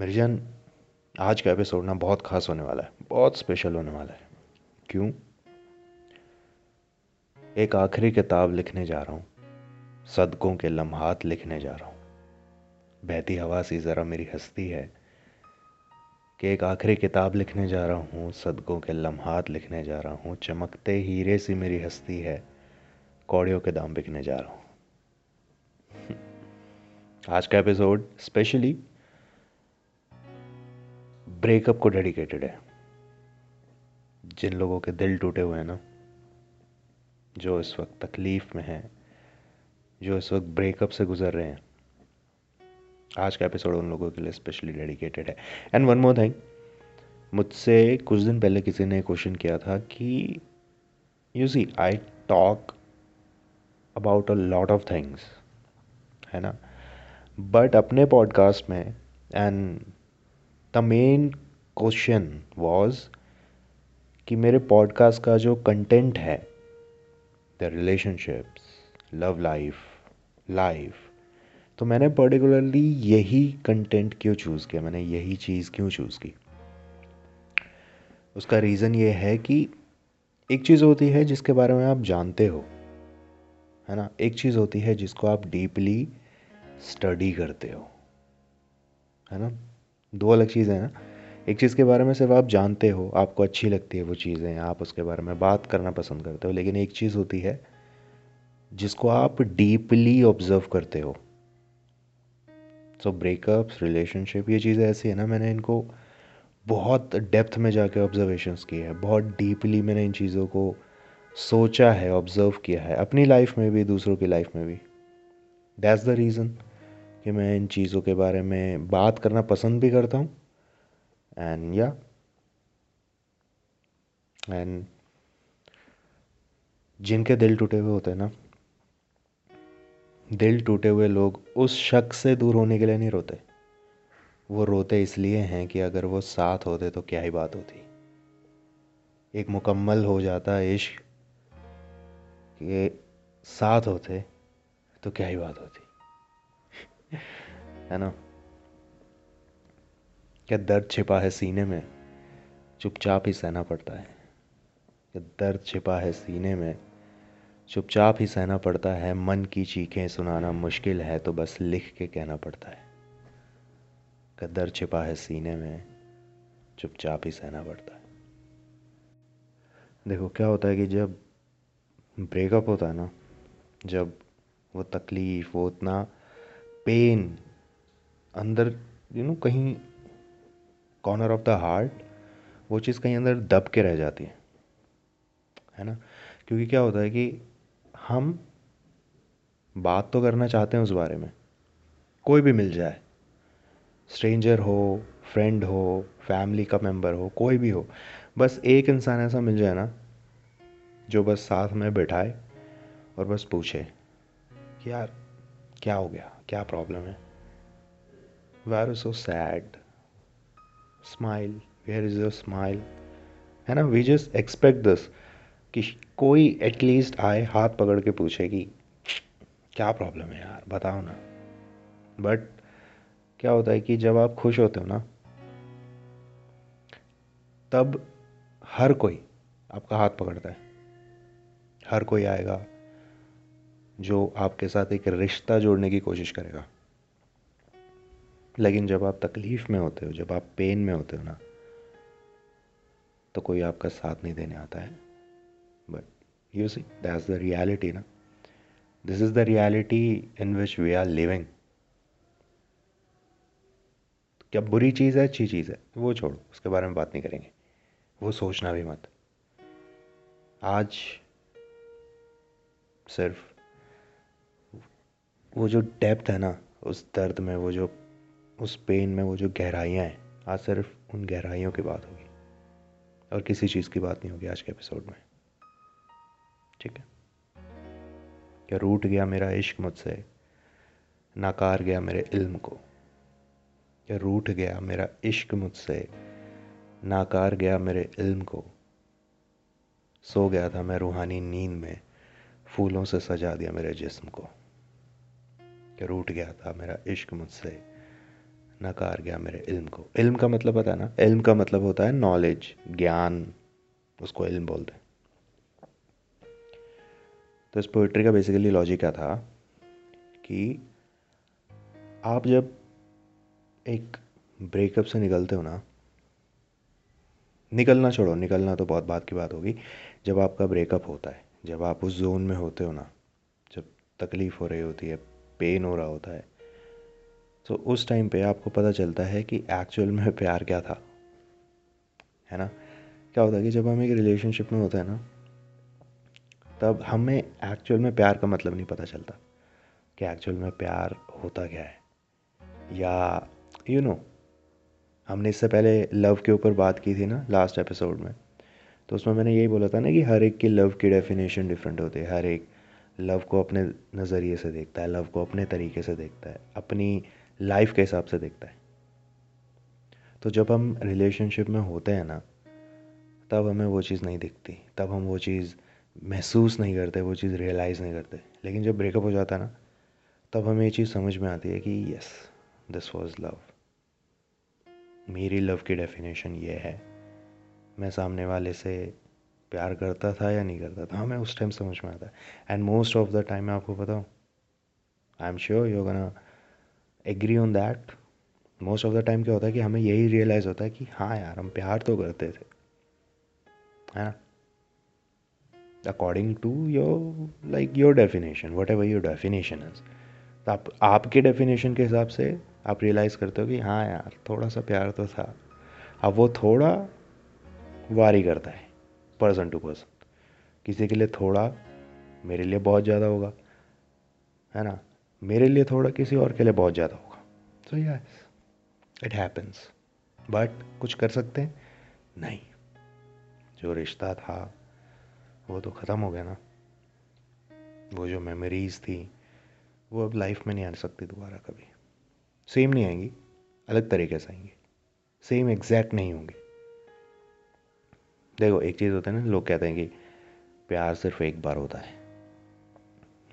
मिर्जन, आज का एपिसोड ना बहुत खास होने वाला है, बहुत स्पेशल होने वाला है। क्यों? एक आखिरी किताब लिखने जा रहा हूँ सदकों के लम्हात लिखने जा रहा हूँ। बहती हवा सी ज़रा मेरी हस्ती है कि एक आखिरी किताब लिखने जा रहा हूँ सदकों के लम्हात लिखने जा रहा हूँ, चमकते हीरे सी मेरी हस्ती है, कौड़ियों के दाम बिकने जा रहा हूँ। आज का एपिसोड स्पेशली ब्रेकअप को डेडिकेटेड है। जिन लोगों के दिल टूटे हुए हैं ना, जो इस वक्त तकलीफ़ में हैं, जो इस वक्त ब्रेकअप से गुज़र रहे हैं, आज का एपिसोड उन लोगों के लिए स्पेशली डेडिकेटेड है। एंड वन मोर थिंग मुझसे कुछ दिन पहले किसी ने क्वेश्चन किया था कि you see I talk about a lot of things है ना? बट अपने पॉडकास्ट में and the main question was कि मेरे पॉडकास्ट का जो कंटेंट है the relationships love life life तो मैंने पर्टिकुलरली यही कंटेंट क्यों चूज़ किया? मैंने यही चीज़ क्यों चूज़ की? उसका रीज़न ये है कि एक चीज़ होती है जिसके बारे में आप जानते हो, है ना? एक चीज़ होती है जिसको आप डीपली स्टडी करते हो, है ना? दो अलग चीज़ें हैं। ना एक चीज़ के बारे में सिर्फ़ आप जानते हो, आपको अच्छी लगती है वो चीज़ें आप उसके बारे में बात करना पसंद करते हो, लेकिन एक चीज़ होती है जिसको आप डीपली ऑब्ज़र्व करते हो। सो ब्रेकअप्स रिलेशनशिप ये चीज़ें ऐसी है ना, मैंने इनको बहुत डेप्थ में जाके ऑब्जर्वेशंस किए हैं, बहुत डीपली मैंने इन चीज़ों को सोचा है ऑब्ज़र्व किया है, अपनी लाइफ में भी, दूसरों की लाइफ में भी। दैट्स द रीज़न कि मैं इन चीज़ों के बारे में बात करना पसंद भी करता हूँ। एंड या एंड जिनके दिल टूटे हुए होते हैं ना, दिल टूटे हुए लोग उस शख्स से दूर होने के लिए नहीं रोते। वो रोते इसलिए हैं कि अगर वो साथ होते तो क्या ही बात होती। एक मुकम्मल हो जाता इश्क साथ होते तो क्या ही बात होती। है ना? क्या दर्द छिपा है सीने में? चुपचाप ही सहना पड़ता है। क्या दर्द छिपा है सीने में? चुपचाप ही सहना पड़ता है। मन की चीखें सुनाना मुश्किल है तो बस लिख के कहना पड़ता है। क्या दर्द छिपा है सीने में? चुपचाप ही सहना पड़ता है। देखो, क्या होता है कि जब ब्रेकअप होता है ना, जब वो तकलीफ़, वो उतना पेन अंदर यू नो कहीं कॉर्नर ऑफ़ द हार्ट वो चीज़ कहीं अंदर दब के रह जाती है। है ना? क्योंकि क्या होता है कि हम बात तो करना चाहते हैं उस बारे में। कोई भी मिल जाए। स्ट्रेंजर हो फ्रेंड हो फैमिली का मेंबर हो, कोई भी हो। बस एक इंसान ऐसा मिल जाए ना, जो बस साथ में बैठाए और बस पूछे कि यार, क्या हो गया? क्या प्रॉब्लम है? Where so sad smile where is your smile है ना? वी जस्ट एक्सपेक्ट दिस कि कोई एटलीस्ट आए, हाथ पकड़ के पूछे कि, क्या प्रॉब्लम है यार? बताओ ना. बट क्या होता है कि जब आप खुश होते हो ना, तब हर कोई आपका हाथ पकड़ता है। हर कोई आएगा जो आपके साथ एक रिश्ता जोड़ने की कोशिश करेगा। लेकिन जब आप तकलीफ़ में होते हो, जब आप पेन में होते हो ना तो कोई आपका साथ नहीं देने आता है। But you see that's the reality ना। This is the reality in which we are living क्या बुरी चीज़ है, अच्छी चीज़ है, वो छोड़ो, उसके बारे में बात नहीं करेंगे। वो सोचना भी मत। आज सिर्फ़ वो जो डेप्थ है ना, उस दर्द में, वो जो, उस पेन में वो जो गहराइयाँ हैं, आज सिर्फ़ उन गहराइयों की बात होगी। और किसी चीज़ की बात नहीं होगी आज के एपिसोड में। ठीक है? क्या रूट गया मेरा इश्क मुझसे? नाकार गया मेरे इल्म को? क्या रूठ गया मेरा इश्क मुझसे? नाकार गया मेरे इल्म को? सो गया था मैं रूहानी नींद में, फूलों से सजा दिया मेरे जिस्म को। कि रूठ गया था मेरा इश्क मुझसे, नकार गया मेरे इल्म को। इल्म का मतलब पता है ना? इल्म का मतलब होता है नॉलेज ज्ञान, उसको इल्म बोलते हैं। तो इस पोइट्री का बेसिकली लॉजिक क्या था? कि आप जब एक ब्रेकअप से निकलते हो ना, निकलना छोड़ो, निकलना तो बहुत बात की बात होगी। जब आपका ब्रेकअप होता है, जब आप उस जोन में होते हो ना, जब तकलीफ़ हो रही होती है पेन हो रहा होता है। तो उस टाइम पे आपको पता चलता है कि एक्चुअल में प्यार क्या था। है ना? क्या होता है कि जब हम एक रिलेशनशिप में होते हैं ना तब हमें एक्चुअल में प्यार का मतलब नहीं पता चलता कि एक्चुअल में प्यार होता क्या है। या यू you नो know, हमने इससे पहले लव के ऊपर बात की थी ना लास्ट एपिसोड में तो उसमें मैंने यही बोला था ना कि हर एक की लव की डेफिनेशन डिफरेंट होती है हर एक लव को अपने नज़रिए से देखता है, लव को अपने तरीके से देखता है, अपनी लाइफ के हिसाब से देखता है। तो जब हम रिलेशनशिप में होते हैं ना, तब हमें वो चीज़ नहीं दिखती, तब हम वो चीज़ महसूस नहीं करते, वो चीज़ रियलाइज़ नहीं करते। लेकिन जब ब्रेकअप हो जाता है ना, तब हमें ये चीज़ समझ में आती है कि यस दिस वॉज़ लव मेरी लव की डेफिनेशन ये है। मैं सामने वाले से प्यार करता था या नहीं करता था, हमें उस टाइम समझ में आता है। And most of the time मैं आपको बताऊँ I am sure you gonna agree on that most of the time क्या होता है कि हमें यही रियलाइज़ होता है कि हाँ यार, हम प्यार तो करते थे, है ना? According to your like your definition whatever your definition is तो आप, आपके डेफिनेशन के हिसाब से आप रियलाइज़ करते हो कि हाँ यार, थोड़ा सा प्यार तो था। अब वो थोड़ा वारी करता है। पर्सन टू पर्सन किसी के लिए थोड़ा मेरे लिए बहुत ज़्यादा होगा, है ना? मेरे लिए थोड़ा किसी और के लिए बहुत ज़्यादा होगा। So yes it happens but कुछ कर सकते हैं? नहीं। जो रिश्ता था, वो तो ख़त्म हो गया ना। वो जो मेमोरीज़ थी, वो अब लाइफ में नहीं आ सकती दोबारा कभी। सेम नहीं आएँगी। अलग तरीके से आएँगी। सेम एग्जैक्ट नहीं होंगे। देखो, एक चीज़ होता है ना, लोग कहते हैं कि प्यार सिर्फ़ एक बार होता है।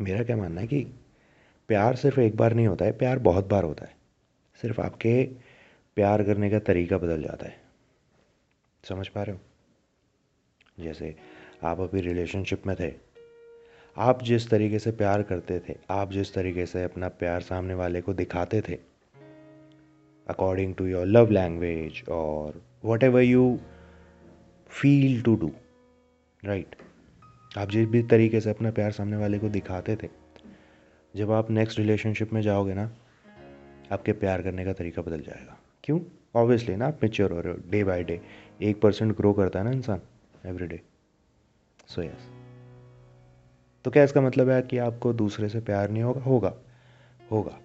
मेरा क्या मानना है कि प्यार सिर्फ़ एक बार नहीं होता है, प्यार बहुत बार होता है। सिर्फ़ आपके प्यार करने का तरीका बदल जाता है। समझ पा रहे हो? जैसे आप अभी रिलेशनशिप में थे, आप जिस तरीके से प्यार करते थे, आप जिस तरीके से अपना प्यार सामने वाले को दिखाते थे according to your love language और whatever you feel to do right आप जिस भी तरीके से अपना प्यार सामने वाले को दिखाते थे, जब आप नेक्स्ट रिलेशनशिप में जाओगे ना, आपके प्यार करने का तरीका बदल जाएगा। क्यों? ऑब्वियसली ना, आप मेच्योर हो रहे हो डे बाय डे एक परसेंट ग्रो करता है ना इंसान एवरी डे सो यस तो क्या इसका मतलब है कि आपको दूसरे से प्यार नहीं होगा? होगा होगा।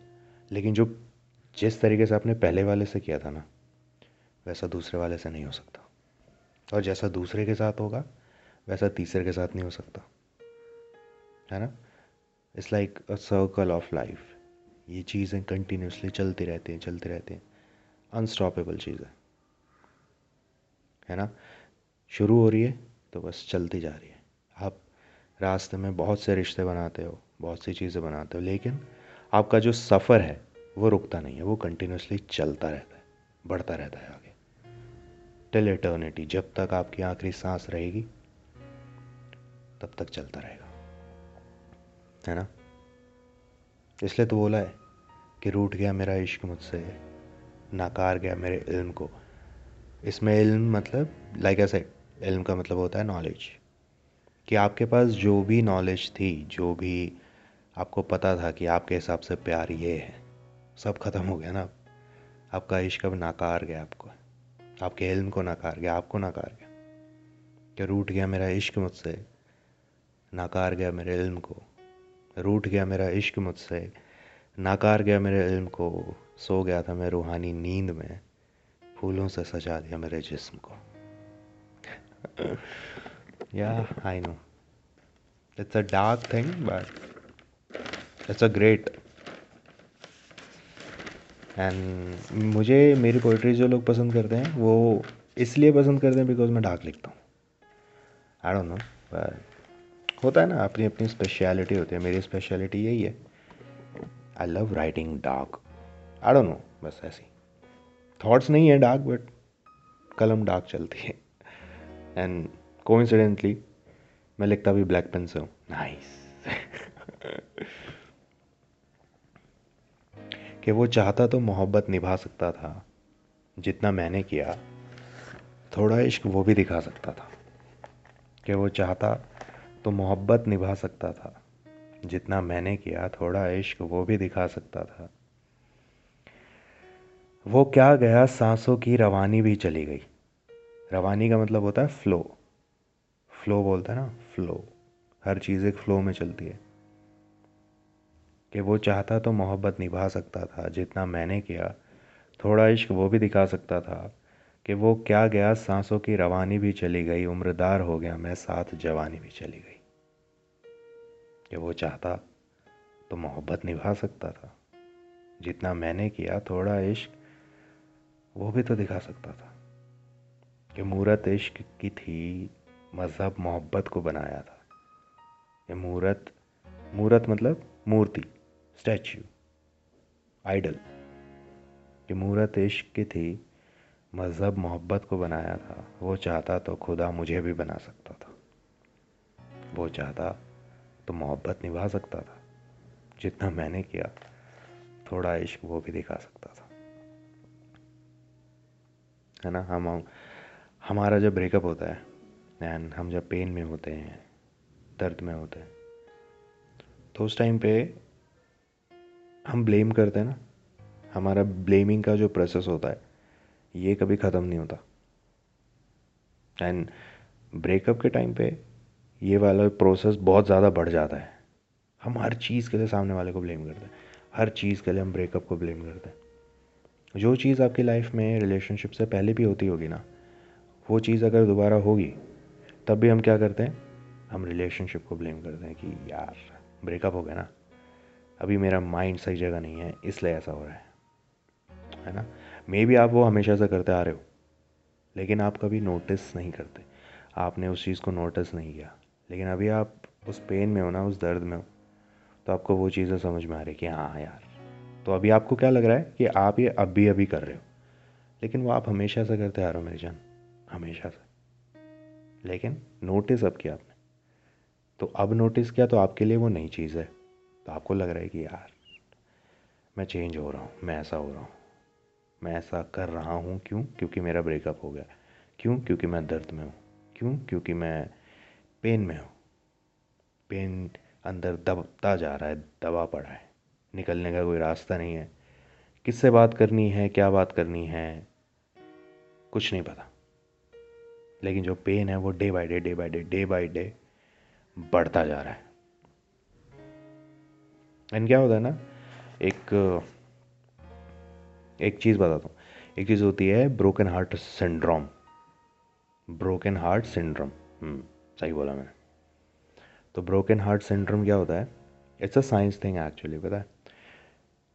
लेकिन जो जिस तरीके से आपने पहले वाले से किया था ना, वैसा दूसरे वाले से नहीं हो सकता। और जैसा दूसरे के साथ होगा, वैसा तीसरे के साथ नहीं हो सकता। है ना? It's like a circle of life ये चीज़ें कंटिन्यूसली चलती रहती हैं, चलती रहती हैं। अनस्टॉपेबल चीज़। है है ना? शुरू हो रही है तो बस चलती जा रही है। आप रास्ते में बहुत से रिश्ते बनाते हो, बहुत सी चीज़ें बनाते हो, लेकिन आपका जो सफ़र है, वो रुकता नहीं है, वो कंटिन्यूसली चलता रहता है, बढ़ता रहता है आगे। टिल एटर्निटी जब तक आपकी आखिरी सांस रहेगी, तब तक चलता रहेगा। है ना? इसलिए तो बोला है कि रूठ गया मेरा इश्क मुझसे, नाकार गया मेरे इल्म को। इसमें इल्म मतलब लाइक ऐसे इल्म का मतलब होता है नॉलेज कि आपके पास जो भी नॉलेज थी, जो भी आपको पता था कि आपके हिसाब से प्यार ये है, सब ख़त्म हो गया ना। आपका इश्क अब नाकार गया आपको। आपके इल्म को नकार गया, आपको नकार गया। क्या रूठ गया मेरा इश्क मुझसे? नाकार गया मेरे इल्म को। रूठ गया मेरा इश्क मुझसे। नाकार गया मेरे इल्म को। सो गया था मैं रूहानी नींद में। फूलों से सजा दिया मेरे जिस्म को। या I know it's a dark thing but it's a great and मुझे मेरी पोइट्री जो लोग पसंद करते हैं, वो इसलिए पसंद करते हैं बिकॉज़ मैं डार्क लिखता हूँ। आई डोंट नो बट होता है ना, अपनी अपनी स्पेशलिटी होती है। मेरी स्पेशलिटी यही है। I love writing dark I don't know बस ऐसी थॉट्स नहीं है डार्क बट कलम डार्क चलती है। एंड कोइंसिडेंटली मैं लिखता भी ब्लैक पेन से हूँ नाइस कि वो चाहता तो मोहब्बत निभा सकता था। जितना मैंने किया, थोड़ा इश्क वो भी दिखा सकता था कि वो चाहता तो मोहब्बत निभा सकता था। जितना मैंने किया, थोड़ा इश्क वो भी दिखा सकता था। वो क्या गया, सांसों की रवानी भी चली गई। रवानी का मतलब होता है फ्लो फ्लो बोलता है ना फ्लो हर चीज़ एक फ्लो में चलती है। कि वो चाहता तो मोहब्बत निभा सकता था, जितना मैंने किया। थोड़ा इश्क वो भी दिखा सकता था कि वो क्या गया, सांसों की रवानी भी चली गई, उम्रदार हो गया, मैं साथ जवानी भी चली गई। कि वो चाहता तो मोहब्बत निभा सकता था, जितना मैंने किया, थोड़ा इश्क वो भी तो दिखा सकता था। कि मूरत इश्क की थी, मज़हब मोहब्बत को बनाया था। ये मूरत मूरत मतलब मूर्ति। स्टैचू आइडल, कि मूरत इश्क की थी, मज़हब मोहब्बत को बनाया था। वो चाहता तो खुदा मुझे भी बना सकता था। वो चाहता तो मोहब्बत निभा सकता था। जितना मैंने किया, थोड़ा इश्क वो भी दिखा सकता था। है ना? हम, हमारा जब ब्रेकअप होता है एंड हम जब पेन में होते हैं, दर्द में होते हैं तो उस टाइम पे हम ब्लेम करते हैं ना, हमारा ब्लेमिंग का जो प्रोसेस होता है, ये कभी ख़त्म नहीं होता। एंड ब्रेकअप के टाइम पे ये वाला प्रोसेस बहुत ज़्यादा बढ़ जाता है। हम हर चीज़ के लिए सामने वाले को ब्लेम करते हैं। हर चीज़ के लिए हम ब्रेकअप को ब्लेम करते हैं। जो चीज़ आपकी लाइफ में रिलेशनशिप से पहले भी होती होगी ना, वो चीज़ अगर दोबारा होगी, तब भी हम क्या करते हैं? हम रिलेशनशिप को ब्लेम करते हैं कि यार ब्रेकअप हो गया ना। अभी मेरा माइंड सही जगह नहीं है, इसलिए ऐसा हो रहा है। है ना? मे भी आप वो हमेशा से करते आ रहे हो, लेकिन आप कभी नोटिस नहीं करते। आपने उस चीज़ को नोटिस नहीं किया। लेकिन अभी आप उस पेन में हो ना, उस दर्द में हो तो आपको वो चीज़ें समझ में आ रही है कि हाँ यार। तो अभी आपको क्या लग रहा है कि आप ये अभी अभी कर रहे हो? लेकिन वो आप हमेशा से करते आ रहे हो मेरी जान, हमेशा से। लेकिन नोटिस अब किया आपने। तो अब नोटिस किया तो आपके लिए वो नई चीज़ है। तो आपको लग रहा है कि यार, मैं चेंज हो रहा हूँ, मैं ऐसा हो रहा हूँ। मैं ऐसा कर रहा हूँ क्यों? क्योंकि मेरा ब्रेकअप हो गया। क्यों? क्योंकि मैं दर्द में हूँ। क्यों? क्योंकि मैं पेन में हूँ। पेन अंदर दबता जा रहा है, दबा पड़ा है। निकलने का कोई रास्ता नहीं है। किससे बात करनी है, क्या बात करनी है, कुछ नहीं पता। लेकिन जो पेन है वो day by day day by day day by day बढ़ता जा रहा है। एंड क्या होता है ना, एक एक चीज़ बताता हूँ। एक चीज़ होती है broken heart syndrome broken heart syndrome सही बोला मैंने। तो ब्रोकन हार्ट सिंड्रोम क्या होता है? It's a science thing actually पता है?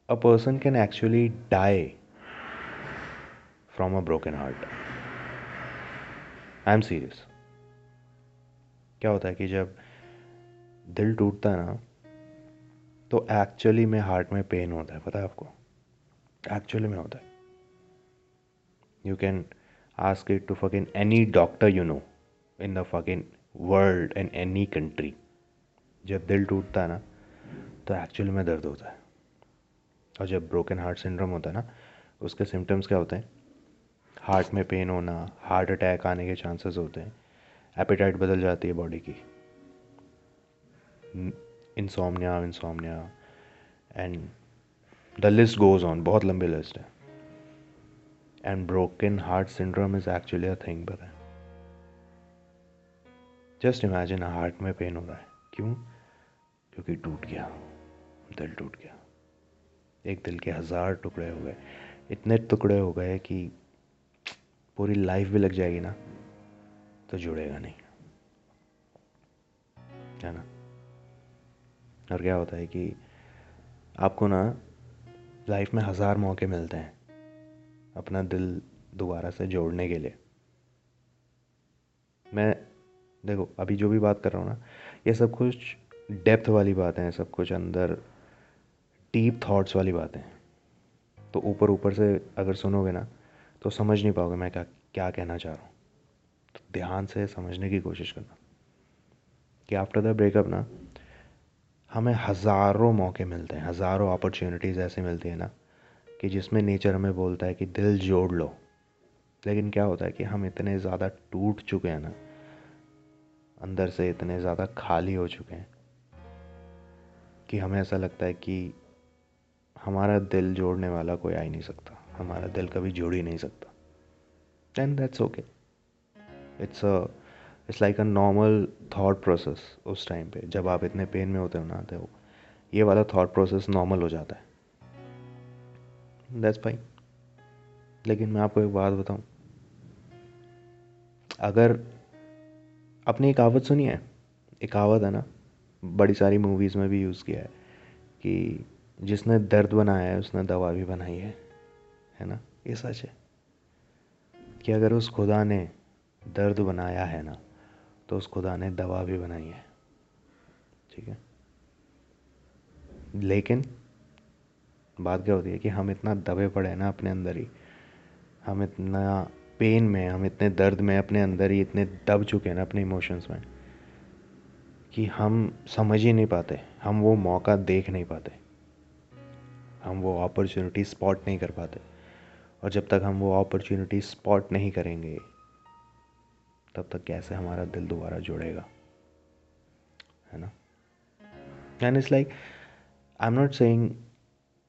A person can actually die from a broken heart I am serious क्या होता है कि जब दिल टूटता है ना तो एक्चुअली में हार्ट में पेन होता है, पता है आपको? एक्चुअली में होता है। You can ask it to fucking any doctor you know in the fucking world and any country जब दिल टूटता है ना तो एक्चुअली में दर्द होता है। और जब ब्रोकन हार्ट सिंड्रोम होता है ना, उसके सिम्टम्स क्या होते हैं? हार्ट में पेन होना हार्ट अटैक आने के चांसेस होते हैं। एपेटाइट बदल जाती है बॉडी की। Insomnia insomnia and the list goes on बहुत लंबी लिस्ट है। And broken heart syndrome is actually a thing है। जस्ट इमेजिन हार्ट में पेन हो रहा है। क्यों? क्योंकि टूट गया। दिल टूट गया। एक दिल के हज़ार टुकड़े हो गए। इतने टुकड़े हो गए कि पूरी लाइफ भी लग जाएगी ना तो जुड़ेगा नहीं। है ना? और क्या होता है कि आपको ना लाइफ में हज़ार मौके मिलते हैं अपना दिल दोबारा से जोड़ने के लिए। मैं, देखो, अभी जो भी बात कर रहा हूँ ना, ये सब कुछ डेप्थ वाली बातें हैं, सब कुछ अंदर डीप थॉट्स वाली बातें हैं। तो ऊपर ऊपर से अगर सुनोगे ना तो समझ नहीं पाओगे मैं क्या क्या कहना चाह रहा हूँ। तो ध्यान से समझने की कोशिश करना। कि आफ्टर द ब्रेकअप ना हमें हज़ारों मौके मिलते हैं, हज़ारों अपॉर्चुनिटीज़ ऐसे मिलती है ना, कि जिसमें नेचर हमें बोलता है कि दिल जोड़ लो। लेकिन क्या होता है कि हम इतने ज़्यादा टूट चुके हैं ना, अंदर से इतने ज़्यादा खाली हो चुके हैं, कि हमें ऐसा लगता है कि हमारा दिल जोड़ने वाला कोई आ ही नहीं सकता, हमारा दिल कभी जोड़ ही नहीं सकता। And that's okay it's a it's like a normal thought process उस टाइम पे। जब आप इतने पेन में होते हो ना तो ये वाला थाट प्रोसेस नॉर्मल हो जाता है। दैट्स फाइन लेकिन मैं आपको एक बात बताऊँ। अगर अपनी एक कहावत सुनी है, एक कहावत है ना, बड़ी सारी मूवीज़ में भी यूज़ किया है, कि जिसने दर्द बनाया है, उसने दवा भी बनाई है। है ना? ये सच है। कि अगर उस खुदा ने दर्द बनाया है ना तो उस खुदा ने दवा भी बनाई है। ठीक है? लेकिन बात क्या होती है कि हम इतना दबे पड़े हैं ना अपने अंदर ही, हम इतना पेन में हम इतने दर्द में अपने अंदर ही इतने दब चुके हैं ना अपने इमोशंस में, कि हम समझ ही नहीं पाते, हम वो मौका देख नहीं पाते, हम वो अपॉर्चुनिटी स्पॉट नहीं कर पाते। और जब तक हम वो अपॉर्चुनिटी स्पॉट नहीं करेंगे तब तक कैसे हमारा दिल दोबारा जुड़ेगा? है ना? And it's like I am not saying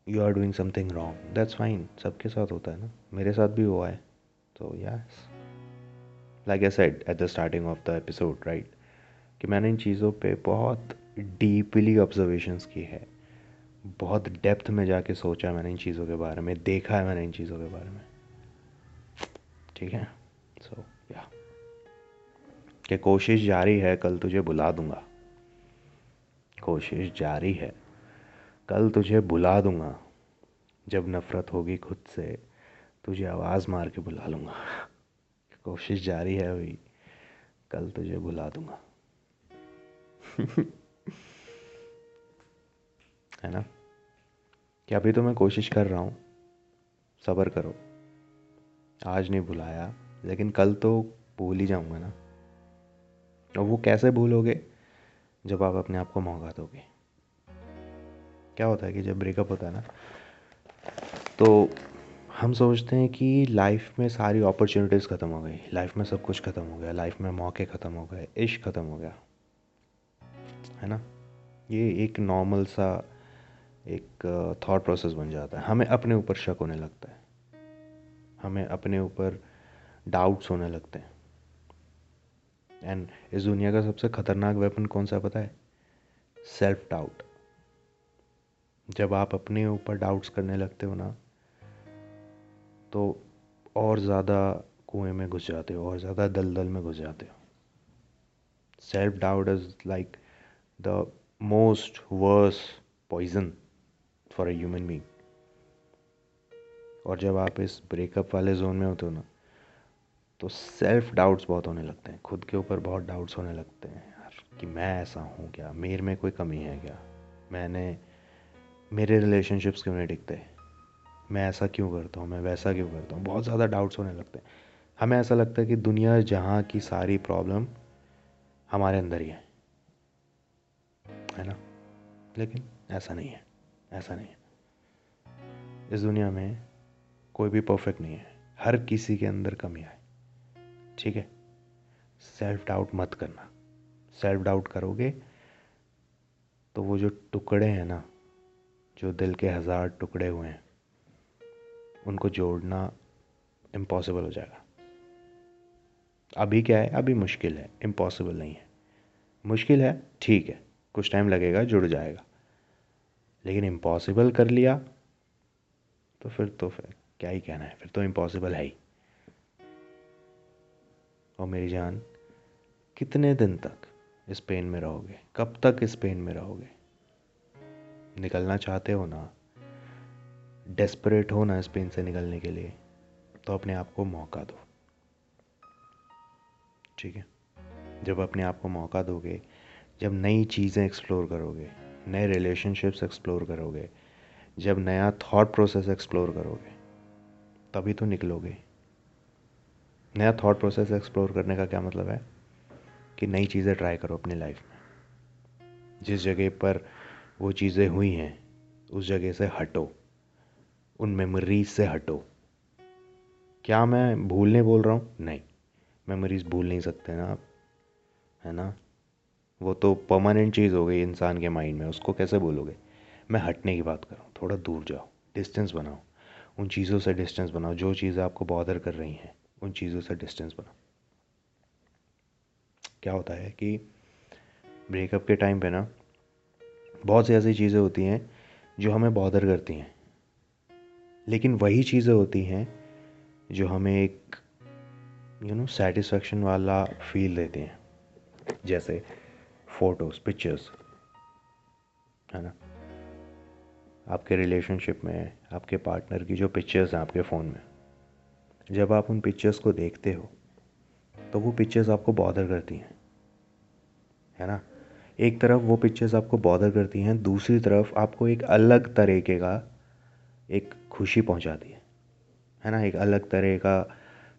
you are doing something wrong that's fine सबके साथ होता है ना? मेरे साथ भी हुआ है। तो yes like I said at the starting of the episode right कि मैंने इन चीज़ों पे बहुत डीपली ऑब्जर्वेशंस की है। बहुत डेप्थ में जाके सोचा मैंने इन चीज़ों के बारे में। देखा है मैंने इन चीज़ों के बारे में। ठीक है. कि कोशिश जारी है, कल तुझे बुला दूँगा। कोशिश जारी है, कल तुझे बुला दूँगा। जब नफ़रत होगी खुद से, तुझे आवाज़ मार के बुला लूँगा। कोशिश जारी है भाई कल तुझे बुला दूँगा। है ना? कि अभी तो मैं कोशिश कर रहा हूँ, सब्र करो। आज नहीं बुलाया, लेकिन कल तो भूल ही जाऊँगा ना। और वो कैसे भूलोगे? जब आप अपने आप को मौका दोगे। क्या होता है कि जब ब्रेकअप होता है ना तो हम सोचते हैं कि लाइफ में सारी अपॉर्चुनिटीज़ ख़त्म हो गई। लाइफ में सब कुछ ख़त्म हो गया। लाइफ में मौके ख़त्म हो गए। इश्क ख़त्म हो गया। है ना? ये एक नॉर्मल सा एक थॉट प्रोसेस बन जाता है। हमें अपने ऊपर शक होने लगता है। हमें अपने ऊपर डाउट्स होने लगते हैं। एंड इस दुनिया का सबसे ख़तरनाक वेपन कौन सा पता है? सेल्फ डाउट जब आप अपने ऊपर डाउट्स करने लगते हो ना तो और ज़्यादा कुएँ में घुस जाते हो, और ज़्यादा दलदल में घुस जाते हो। Self doubt is like the most worse poison for a human being और जब आप इस ब्रेकअप वाले जोन में होते हो ना तो सेल्फ डाउट्स बहुत होने लगते हैं। खुद के ऊपर बहुत डाउट्स होने लगते हैं। यार, कि मैं ऐसा हूँ क्या? मेरे में कोई कमी है क्या? मैंने, मेरे रिलेशनशिप्स क्यों नहीं टिकते? मैं ऐसा क्यों करता हूँ? मैं वैसा क्यों करता हूँ? बहुत ज़्यादा डाउट्स होने लगते हैं। हमें ऐसा लगता है कि दुनिया जहाँ की सारी प्रॉब्लम हमारे अंदर ही है। है ना? लेकिन ऐसा नहीं है। ऐसा नहीं है। इस दुनिया में कोई भी परफेक्ट नहीं है। हर किसी के अंदर कमियाँ है। ठीक है? सेल्फ डाउट मत करना। सेल्फ डाउट करोगे तो वो जो टुकड़े हैं ना, जो दिल के हज़ार टुकड़े हुए हैं, उनको जोड़ना इम्पॉसिबल हो जाएगा। अभी क्या है? अभी मुश्किल है। इम्पॉसिबल नहीं है। मुश्किल है? ठीक है। कुछ टाइम लगेगा, जुड़ जाएगा। लेकिन इम्पॉसिबल कर लिया तो फिर तो फिर क्या ही कहना है? फिर तो इम्पॉसिबल है ही। और मेरी जान, कितने दिन तक इस पेन में रहोगे? कब तक इस पेन में रहोगे? निकलना चाहते हो ना? डेस्परेट हो ना इस पेन से निकलने के लिए तो अपने आप को मौका दो। ठीक है? जब अपने आप को मौका दोगे, जब नई चीज़ें एक्सप्लोर करोगे, नए रिलेशनशिप्स एक्सप्लोर करोगे, जब नया थॉट प्रोसेस एक्सप्लोर करोगे, तभी तो निकलोगे। नया थॉट प्रोसेस एक्सप्लोर करने का क्या मतलब है? कि नई चीज़ें ट्राई करो अपनी लाइफ में। जिस जगह पर वो चीज़ें हुई हैं, उस जगह से हटो। उन मेमोरीज से हटो। क्या मैं भूलने बोल रहा हूँ? नहीं। मेमोरीज भूल नहीं सकते ना आप, है ना? वो तो परमानेंट चीज़ हो गई इंसान के माइंड में, उसको कैसे बोलोगे? मैं हटने की बात कर रहा हूँ, थोड़ा दूर जाओ। डिस्टेंस बनाओ। उन चीज़ों से डिस्टेंस बनाओ, जो चीज़ें आपको बॉदर कर रही हैं। उन चीज़ों से डिस्टेंस बना। क्या होता है कि ब्रेकअप के टाइम पे ना, बहुत सी ऐसी चीज़ें होती हैं जो हमें बॉदर करती हैं। लेकिन वही चीज़ें होती हैं जो हमें एक यू नो सेटिस्फेक्शन वाला फील देती हैं। जैसे फ़ोटोज़ पिक्चर्स है ना? आपके रिलेशनशिप में, आपके पार्टनर की जो पिक्चर्स हैं आपके फ़ोन में जब आप उन पिक्चर्स को देखते हो तो वो पिक्चर्स आपको बॉदर करती हैं, है ना? एक तरफ़ वो पिक्चर्स आपको बॉदर करती हैं, दूसरी तरफ़ आपको एक अलग तरीके का एक खुशी पहुंचाती है है ना? एक अलग तरह का,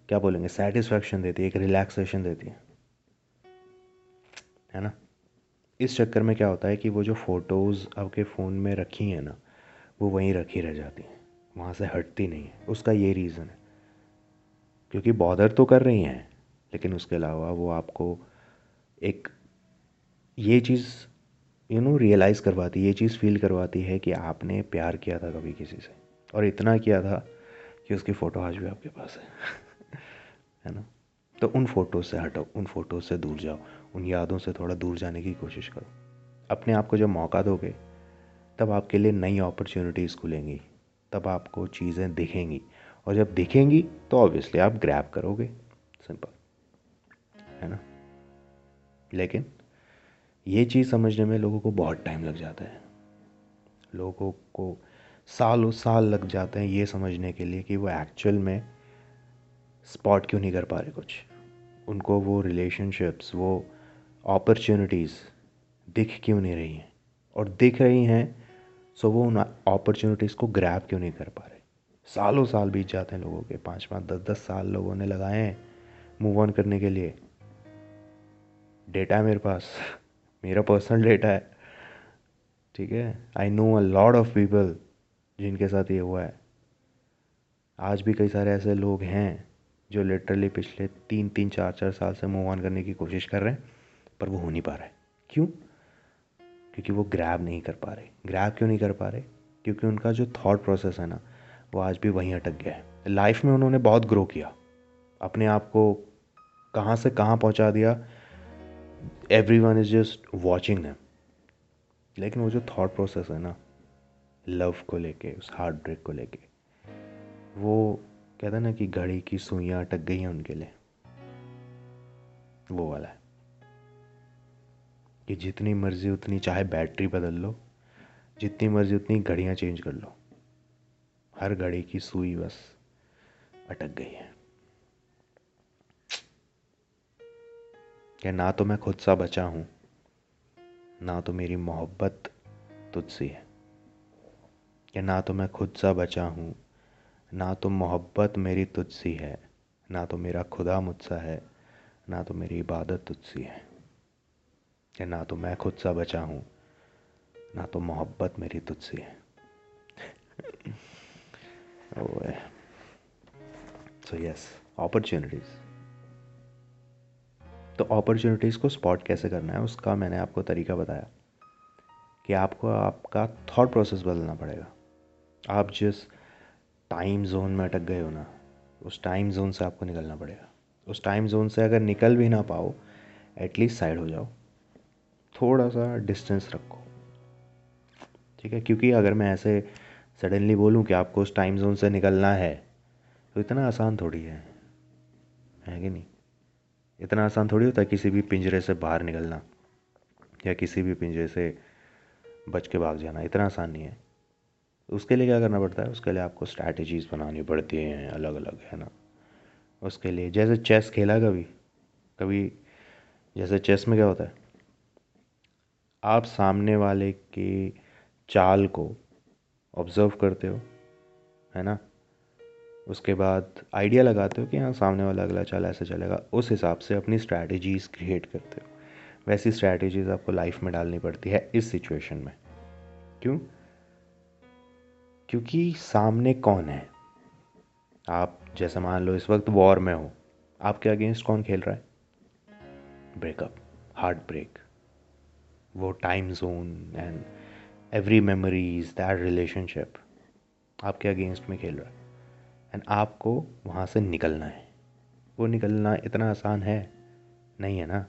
क्या बोलेंगे सेटिस्फैक्शन देती है, एक रिलैक्सेशन देती है है ना? इस चक्कर में क्या होता है कि वो जो फ़ोटोज़ आपके फ़ोन में रखी हैं ना, वो वहीं रखी रह जाती हैं, वहाँ से हटती नहीं है। उसका ये रीज़न है। क्योंकि बॉदर तो कर रही हैं, लेकिन उसके अलावा वो आपको एक ये चीज़ यू नो रियलाइज़ करवाती है ये चीज़ फील करवाती है कि आपने प्यार किया था कभी किसी से। और इतना किया था कि उसकी फ़ोटो आज भी आपके पास है। है ना? तो उन फ़ोटो से हटो, उन फ़ोटो से दूर जाओ, उन यादों से थोड़ा दूर जाने की कोशिश करो। अपने आप को जब मौका दोगे, तब आपके लिए नई अपॉर्चुनिटीज़ खुलेंगी, तब आपको चीज़ें दिखेंगी। और जब दिखेंगी तो ऑब्वियसली आप ग्रैब करोगे। सिंपल है ना? लेकिन ये चीज़ समझने में लोगों को बहुत टाइम लग जाता है। लोगों को सालों साल लग जाते हैं ये समझने के लिए कि वो एक्चुअल में स्पॉट क्यों नहीं कर पा रहे कुछ। उनको वो रिलेशनशिप्स वो अपॉर्चुनिटीज़ दिख क्यों नहीं रही हैं? और दिख रही हैं सो वो उन अपॉर्चुनिटीज़ को ग्रैब क्यों नहीं कर पा रहे? सालों साल बीत जाते हैं लोगों के। पाँच पाँच, दस दस साल लोगों ने लगाए हैं। मूव ऑन करने के लिए। डेटा है मेरे पास। मेरा पर्सनल डेटा है। ठीक है? I know a lot of people जिनके साथ ये हुआ है। आज भी कई सारे ऐसे लोग हैं जो लिटरली पिछले तीन तीन, चार चार साल से मूव ऑन करने की कोशिश कर रहे हैं, पर वो हो नहीं पा रहा है। क्यों? क्योंकि वो ग्रैब नहीं कर पा रहे। ग्रैब क्यों नहीं कर पा रहे? क्योंकि उनका जो थॉट प्रोसेस है ना वो आज भी वहीं अटक गया है। लाइफ में उन्होंने बहुत ग्रो किया। अपने आप को कहाँ से कहाँ पहुँचा दिया। Every one is just watching है लेकिन वो जो थाट प्रोसेस है ना लव को लेके, उस हार्ट ब्रेक को लेके, वो कहते ना कि घड़ी की सुइयाँ अटक गई हैं उनके लिए। वो वाला है। कि जितनी मर्ज़ी उतनी, चाहे बैटरी बदल लो, जितनी मर्ज़ी उतनी घड़ियाँ चेंज कर लो। हर घड़ी की सुई बस अटक गई है। कि ना तो मैं खुद सा बचा हूँ, ना तो मेरी मोहब्बत तुझसे है। कि ना तो मैं खुद सा बचा हूँ, ना तो मोहब्बत मेरी तुझसी है, ना तो मेरा खुदा मुझसा है, ना तो मेरी इबादत तुझसी है। कि ना तो मैं खुद सा बचा हूँ, ना तो मोहब्बत मेरी तुझसी है। सो यस अपॉर्चुनिटीज़ तो अपॉर्चुनिटीज़ को स्पॉट कैसे करना है, उसका मैंने आपको तरीका बताया कि आपको आपका थॉट प्रोसेस बदलना पड़ेगा। आप जिस टाइम जोन में अटक गए हो ना, उस टाइम जोन से आपको निकलना पड़ेगा। उस टाइम जोन से अगर निकल भी ना पाओ एटलीस्ट साइड हो जाओ। थोड़ा सा डिस्टेंस रखो। ठीक है? क्योंकि अगर मैं ऐसे सडनली बोलूँ कि आपको उस टाइम जोन से निकलना है तो इतना आसान थोड़ी है। है कि नहीं? इतना आसान थोड़ी होता है किसी भी पिंजरे से बाहर निकलना, या किसी भी पिंजरे से बच के भाग जाना। इतना आसान नहीं है। उसके लिए क्या करना पड़ता है? उसके लिए आपको स्ट्रैटेजीज़ बनानी पड़ती हैं अलग अलग है ना? उसके लिए, जैसे चेस खेला कभी? कभी, जैसे चेस में क्या होता है? आप सामने वाले की चाल को ऑब्ज़र्व करते हो, है ना? उसके बाद आइडिया लगाते हो कि हाँ सामने वाला अगला चाल, ऐसे चलेगा। उस हिसाब से अपनी स्ट्रैटेजीज़ क्रिएट करते हो। वैसी स्ट्रैटेजीज़ आपको लाइफ में डालनी पड़ती है इस सिचुएशन में। क्यों? क्योंकि सामने कौन है? आप, जैसे मान लो इस वक्त वॉर में हो, आपके अगेंस्ट कौन खेल रहा है? ब्रेकअप हार्ट ब्रेक वो time zone and every memories that relationship आपके अगेंस्ट में खेल रहा है। एंड आपको वहाँ से निकलना है। वो निकलना इतना आसान है नहीं है ना?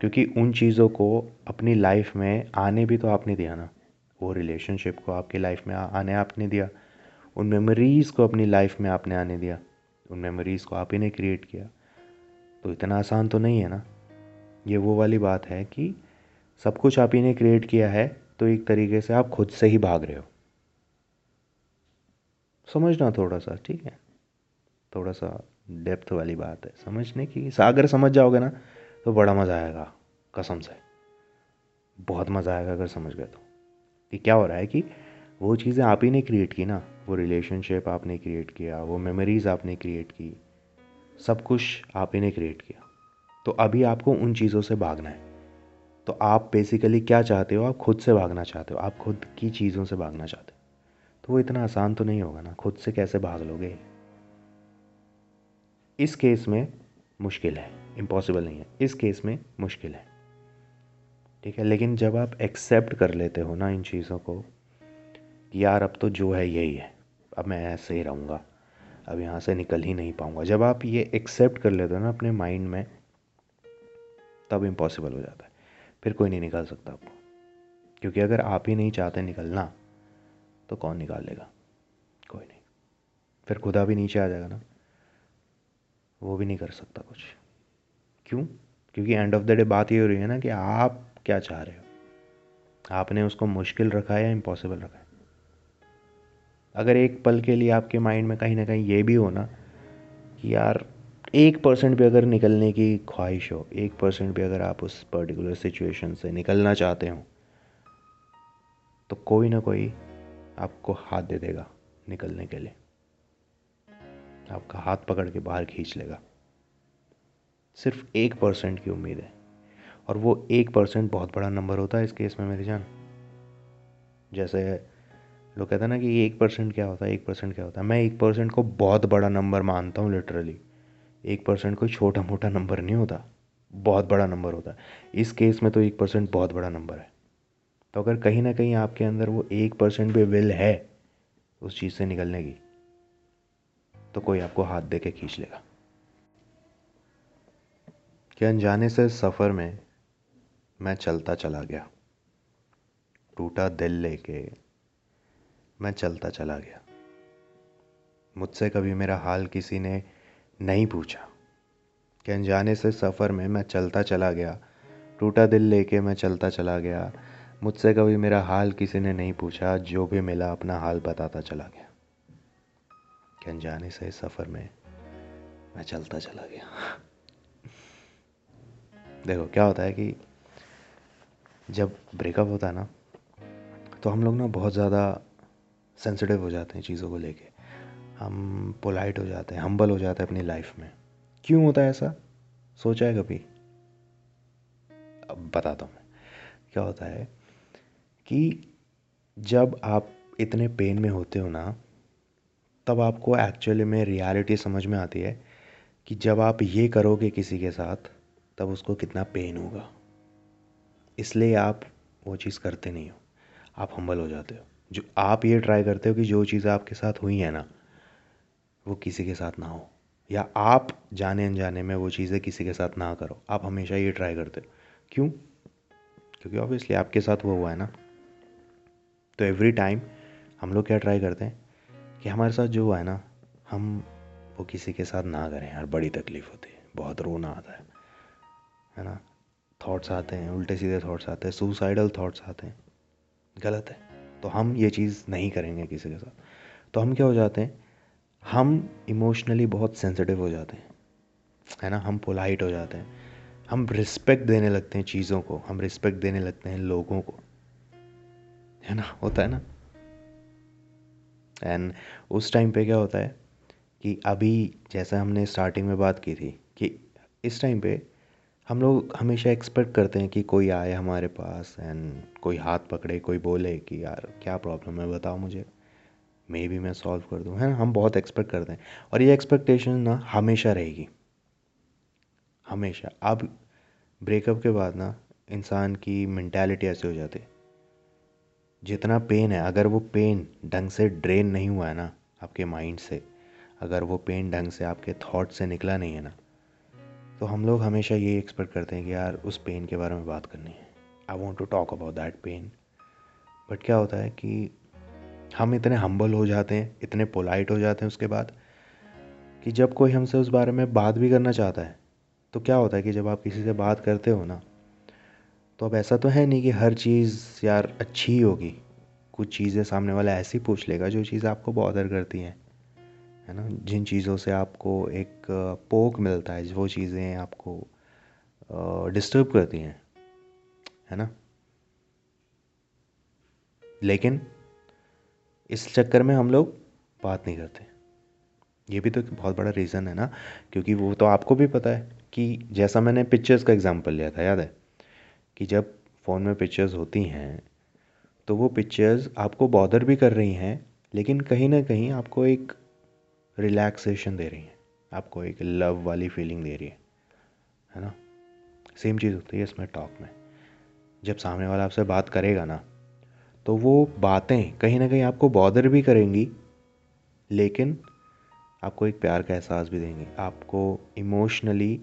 क्योंकि उन चीज़ों को अपनी लाइफ में आने भी तो आपने दिया ना। वो रिलेशनशिप को आपकी लाइफ में आने आपने दिया। उन मेमोरीज़ को अपनी लाइफ में आपने आने दिया। उन मेमोरीज़ को आप ही ने क्रिएट किया। तो इतना आसान तो नहीं है ना? ये वो वाली बात है कि सब कुछ आप ही ने क्रिएट किया है। तो एक तरीके से आप खुद से ही भाग रहे हो। समझना थोड़ा सा ठीक है? थोड़ा सा डेप्थ वाली बात है। समझने की, अगर समझ जाओगे ना तो बड़ा मज़ा आएगा, कसम से। बहुत मज़ा आएगा अगर समझ गए तो। कि क्या हो रहा है कि वो चीज़ें आप ही ने क्रिएट की ना, वो रिलेशनशिप आपने क्रिएट किया, वो मेमोरीज़ आपने क्रिएट की, सब कुछ आप ही ने क्रिएट किया। तो अभी आपको उन चीज़ों से भागना है। तो आप बेसिकली क्या चाहते हो? आप खुद से भागना चाहते हो। आप खुद की चीज़ों से भागना चाहते हो। तो वो इतना आसान तो नहीं होगा ना? खुद से कैसे भाग लोगे? इस केस में मुश्किल है। इम्पॉसिबल नहीं है। इस केस में मुश्किल है। ठीक है? लेकिन जब आप एक्सेप्ट कर लेते हो ना इन चीज़ों को, कि यार अब तो जो है यही है। अब मैं ऐसे ही रहूँगा। अब यहाँ से निकल ही नहीं पाऊँगा। जब आप ये एक्सेप्ट कर लेते हो ना अपने माइंड में, तब इम्पॉसिबल हो जाता है। फिर कोई नहीं निकाल सकता आपको। क्योंकि अगर आप ही नहीं चाहते निकलना तो कौन निकाल लेगा? कोई नहीं। फिर खुदा भी नीचे आ जाएगा ना। वो भी नहीं कर सकता कुछ। क्यों? क्योंकि एंड ऑफ़ द डे बात ये हो रही है ना कि आप क्या चाह रहे हो? आपने उसको मुश्किल रखा है या इम्पॉसिबल रखा है? अगर एक पल के लिए आपके माइंड में कहीं ना कहीं ये भी हो ना कि यार एक परसेंट भी अगर निकलने की ख्वाहिश हो, एक परसेंट भी अगर आप उस पर्टिकुलर सिचुएशन से निकलना चाहते हो तो कोई ना कोई आपको हाथ दे देगा निकलने के लिए। आपका हाथ पकड़ के बाहर खींच लेगा। सिर्फ़ एक परसेंट की उम्मीद है। और वो एक परसेंट बहुत बड़ा नंबर होता है इस केस में मेरी जान। जैसे लोग कहते हैं ना कि एक परसेंट क्या होता है, एक परसेंट क्या होता है। मैं एक परसेंट को बहुत बड़ा नंबर मानता हूँ लिटरली एक परसेंट कोई छोटा मोटा नंबर नहीं होता। बहुत बड़ा नंबर होता। है इस केस में तो एक परसेंट बहुत बड़ा नंबर है। तो अगर कहीं ना कहीं आपके अंदर वो एक परसेंट भी विल है उस चीज़ से निकलने की तो कोई आपको हाथ दे के खींच लेगा। कि अनजाने से सफ़र में मैं चलता चला गया। टूटा दिल लेके मैं चलता चला गया। मुझसे कभी मेरा हाल किसी ने नहीं पूछा। कि अनजाने से सफ़र में मैं चलता चला गया। टूटा दिल लेके मैं चलता चला गया। मुझसे कभी मेरा हाल किसी ने नहीं पूछा। जो भी मिला अपना हाल बताता चला गया। कि अनजाने से सफ़र में मैं चलता चला गया। देखो, क्या होता है कि जब ब्रेकअप होता है ना तो हम लोग ना बहुत ज़्यादा सेंसिटिव हो जाते हैं चीज़ों को लेके। हम पोलाइट हो जाते हैं हम्बल हो जाते हैं अपनी लाइफ में। क्यों होता है ऐसा? सोचा है कभी? अब बताता हूँ मैं। क्या होता है कि जब आप इतने पेन में होते हो ना, तब आपको एक्चुअली में रियलिटी समझ में आती है कि जब आप ये करोगे किसी के साथ, तब उसको कितना पेन होगा। इसलिए आप वो चीज़ करते नहीं हो। आप हम्बल हो जाते हो। जो आप ये ट्राई करते हो कि जो चीज़ें आपके साथ हुई हैं ना वो किसी के साथ ना हो। या आप जाने अनजाने में वो चीज़ें किसी के साथ ना करो। आप हमेशा ये ट्राई करते हो। क्यों? क्योंकि ऑब्वियसली आपके साथ वो हुआ है ना। तो एवरी टाइम हम लोग क्या ट्राई करते हैं कि हमारे साथ जो हुआ है ना, हम वो किसी के साथ ना करें यार, बड़ी तकलीफ़ होती है, बहुत रोना आता है। है ना? थॉट्स आते हैं, उल्टे सीधे थॉट्स आते हैं सुसाइडल थॉट्स आते हैं। गलत है। तो हम ये चीज़ नहीं करेंगे किसी के साथ। तो हम क्या हो जाते हैं हम इमोशनली बहुत सेंसिटिव हो जाते हैं, है ना? हम पोलाइट हो जाते हैं। हम रिस्पेक्ट देने लगते हैं चीज़ों को, हम रिस्पेक्ट देने लगते हैं लोगों को, है ना? होता है ना? एंड उस टाइम पे क्या होता है कि अभी जैसा हमने स्टार्टिंग में बात की थी कि इस टाइम पे हम लोग हमेशा एक्सपेक्ट करते हैं कि कोई आए हमारे पास एंड कोई हाथ पकड़े, कोई बोले कि, यार, क्या प्रॉब्लम है? बताओ मुझे। मे बी मैं सॉल्व कर दूँ, है ना? हम बहुत एक्सपेक्ट करते हैं। और ये एक्सपेक्टेशन ना हमेशा रहेगी। हमेशा। अब ब्रेकअप के बाद ना इंसान की मैंटेलिटी ऐसी हो जाती है। जितना पेन है, अगर वो पेन ढंग से ड्रेन नहीं हुआ है ना आपके माइंड से, अगर वो पेन ढंग से आपके थॉट से निकला नहीं है ना तो हम लोग हमेशा ये एक्सपेक्ट करते हैं कि यार, उस पेन के बारे में बात करनी है। I want to talk about that pain but क्या होता है कि हम इतने हम्बल हो जाते हैं, इतने पोलाइट हो जाते हैं उसके बाद, कि जब कोई हमसे उस बारे में बात भी करना चाहता है तो क्या होता है कि जब आप किसी से बात करते हो ना तो अब ऐसा तो है नहीं कि हर चीज़ यार अच्छी होगी। कुछ चीज़ें सामने वाला ऐसी पूछ लेगा जो चीज़ आपको बॉदर करती हैं, है ना? जिन चीज़ों से आपको एक, पोक मिलता है, वो चीज़ें आपको डिस्टर्ब करती हैं, है ना? लेकिन इस चक्कर में हम लोग बात नहीं करते। ये भी तो एक बहुत बड़ा रीज़न है ना, क्योंकि वो तो आपको भी पता है कि जैसा मैंने पिक्चर्स का एग्ज़ाम्पल लिया था, याद है? कि जब फ़ोन में पिक्चर्स होती हैं तो वो पिक्चर्स आपको बॉदर भी कर रही हैं, लेकिन कहीं ना कहीं आपको एक रिलैक्सेशन दे रही हैं। आपको एक लव वाली फीलिंग दे रही है है ना? सेम चीज़ होती है इसमें टॉक में। जब सामने वाला आपसे बात करेगा ना तो वो बातें कहीं ना कहीं आपको बॉदर भी करेंगी, लेकिन आपको एक प्यार का एहसास भी देंगे। आपको इमोशनली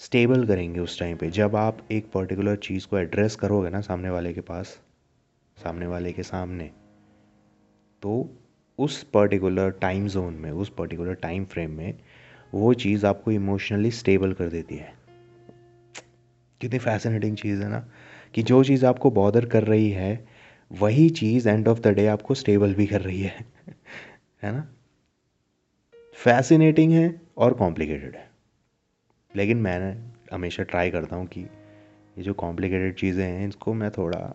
स्टेबल करेंगे उस टाइम पे। जब आप एक पर्टिकुलर चीज़ को एड्रेस करोगे ना सामने वाले के पास, सामने वाले के सामने तो उस पर्टिकुलर टाइम जोन में, उस पर्टिकुलर टाइम फ्रेम में वो चीज़ आपको इमोशनली स्टेबल कर देती है। कितनी फैसिनेटिंग चीज़ है ना कि जो चीज़ आपको बॉदर कर रही है वही चीज़ एंड ऑफ़ द डे आपको स्टेबल भी कर रही है। है ना? फैसिनेटिंग है और कॉम्प्लिकेटेड है। लेकिन मैं हमेशा ट्राई करता हूँ कि ये जो कॉम्प्लिकेटेड चीज़ें हैं, इसको मैं थोड़ा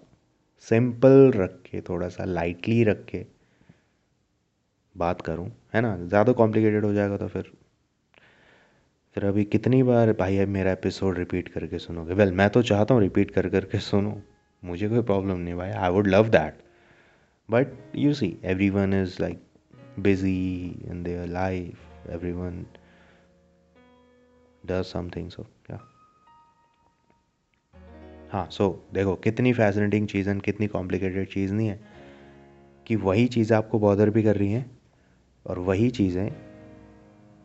सिंपल रख के, थोड़ा सा लाइटली रख के बात करूँ। है ना? ज़्यादा कॉम्प्लिकेटेड हो जाएगा तो फिर फिर अभी कितनी बार भाई अब मेरा एपिसोड रिपीट करके सुनोगे? वेल मैं तो चाहता हूँ रिपीट कर करके सुनो। मुझे कोई प्रॉब्लम नहीं भाई I would love that but you see everyone is like busy in their life everyone something so yeah. हाँ सो so, देखो कितनी फैसिनेटिंग चीज़ है कितनी कॉम्प्लिकेटेड चीज़ नहीं है कि वही चीज़ आपको बॉदर भी कर रही हैं और वही चीज़ें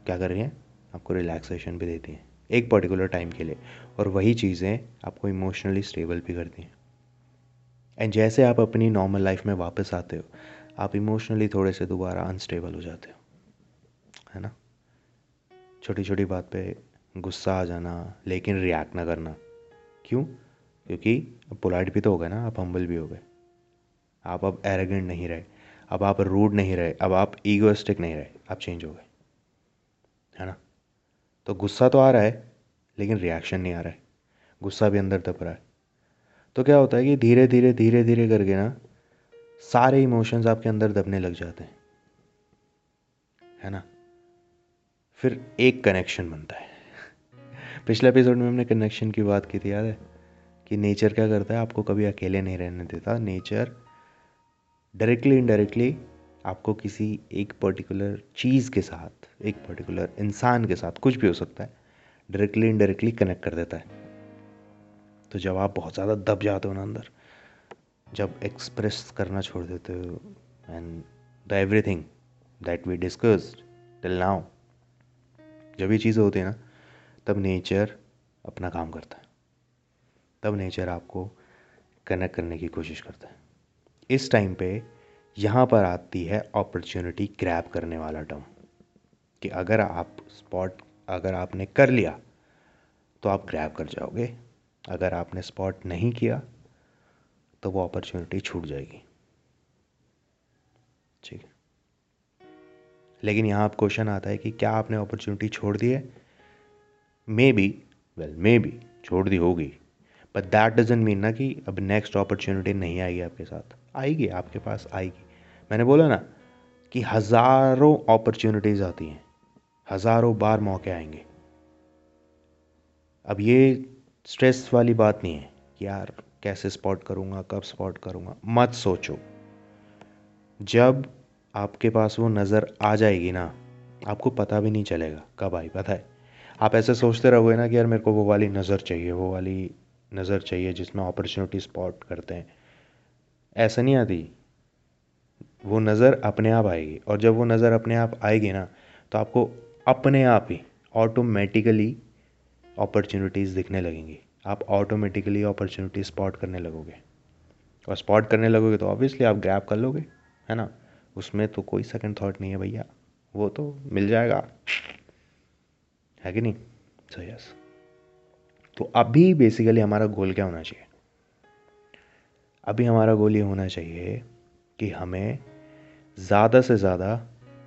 क्या कर रही हैं? आपको रिलैक्सेशन भी देती हैं एक पर्टिकुलर टाइम के लिए और वही चीज़ें आपको इमोशनली स्टेबल भी करती हैं। एंड जैसे आप अपनी नॉर्मल लाइफ में वापस आते हो, आप इमोशनली थोड़े से दोबारा अनस्टेबल हो जाते हो, है ना? छोटी छोटी बात पे गुस्सा आ जाना, लेकिन रिएक्ट ना करना। क्यों? क्योंकि पोलाइट भी तो हो गए ना, आप हम्बल भी हो गए। आप अब एरोगेंट नहीं रहे, अब आप रूड नहीं रहे, अब आप ईगोस्टिक नहीं रहे, आप चेंज हो गए, है ना? तो गुस्सा तो आ रहा है, लेकिन रिएक्शन नहीं आ रहा है। गुस्सा भी अंदर दब रहा है। तो क्या होता है कि धीरे धीरे धीरे धीरे करके ना सारे इमोशंस आपके अंदर दबने लग जाते हैं। है ना? फिर एक कनेक्शन बनता है। पिछले एपिसोड में हमने कनेक्शन की बात की थी, याद है? कि नेचर क्या करता है? आपको कभी अकेले नहीं रहने देता। नेचर डायरेक्टली इनडायरेक्टली आपको किसी एक पर्टिकुलर चीज़ के साथ, एक पर्टिकुलर इंसान के साथ कुछ भी हो सकता है डायरेक्टली इनडायरेक्टली कनेक्ट कर देता है। तो जब आप बहुत ज़्यादा दब जाते हो ना अंदर, जब एक्सप्रेस करना छोड़ देते हो and the everything that we discussed till now जब ये चीज़ें होती है ना, तब नेचर अपना काम करता है। तब नेचर आपको कनेक्ट करने की कोशिश करता है। इस टाइम पे यहाँ पर आती है अपॉर्चुनिटी ग्रैब करने वाला टर्म कि अगर आप स्पॉट अगर आपने कर लिया तो आप ग्रैब कर जाओगे। अगर आपने स्पॉट नहीं किया तो वो अपॉर्चुनिटी छूट जाएगी। ठीक है? लेकिन यहाँ आप क्वेश्चन आता है कि क्या आपने अपॉर्चुनिटी छोड़ दी है? Maybe well maybe छोड़ दी होगी। बट दैट डजेंट मीन ना कि अब नेक्स्ट अपॉर्चुनिटी नहीं आएगी आपके साथ। आएगी, आपके पास आएगी। मैंने बोला ना कि हज़ारों अपॉर्चुनिटीज़ आती हैं। हज़ारों बार मौके आएँगे। अब ये स्ट्रेस वाली बात नहीं है कि यार कैसे स्पॉट करूँगा, कब स्पॉट करूँगा। मत सोचो। जब आपके पास वो नज़र आ जाएगी ना, आपको पता भी नहीं चलेगा कब आई, पता है। आप ऐसे सोचते रहोगे ना कि यार मेरे को वो वाली नज़र चाहिए, वो वाली नज़र चाहिए जिसमें अपॉर्चुनिटी स्पॉट करते हैं। ऐसा नहीं आती। वो नज़र अपने आप आएगी और जब वो नज़र अपने आप आएगी ना तो आपको अपने आप ही ऑटोमेटिकली अपॉर्चुनिटीज़ दिखने लगेंगी। आप ऑटोमेटिकली अपॉर्चुनिटी स्पॉट करने लगोगे। और स्पॉट करने लगोगे तो ऑब्वियसली आप ग्रैप कर लोगे, है ना? उसमें तो कोई सेकंड थॉट नहीं है भैया। वो तो मिल जाएगा। है कि नहीं? सो यस तो अभी बेसिकली हमारा गोल क्या होना चाहिए? अभी हमारा गोल ये होना चाहिए कि हमें ज़्यादा से ज़्यादा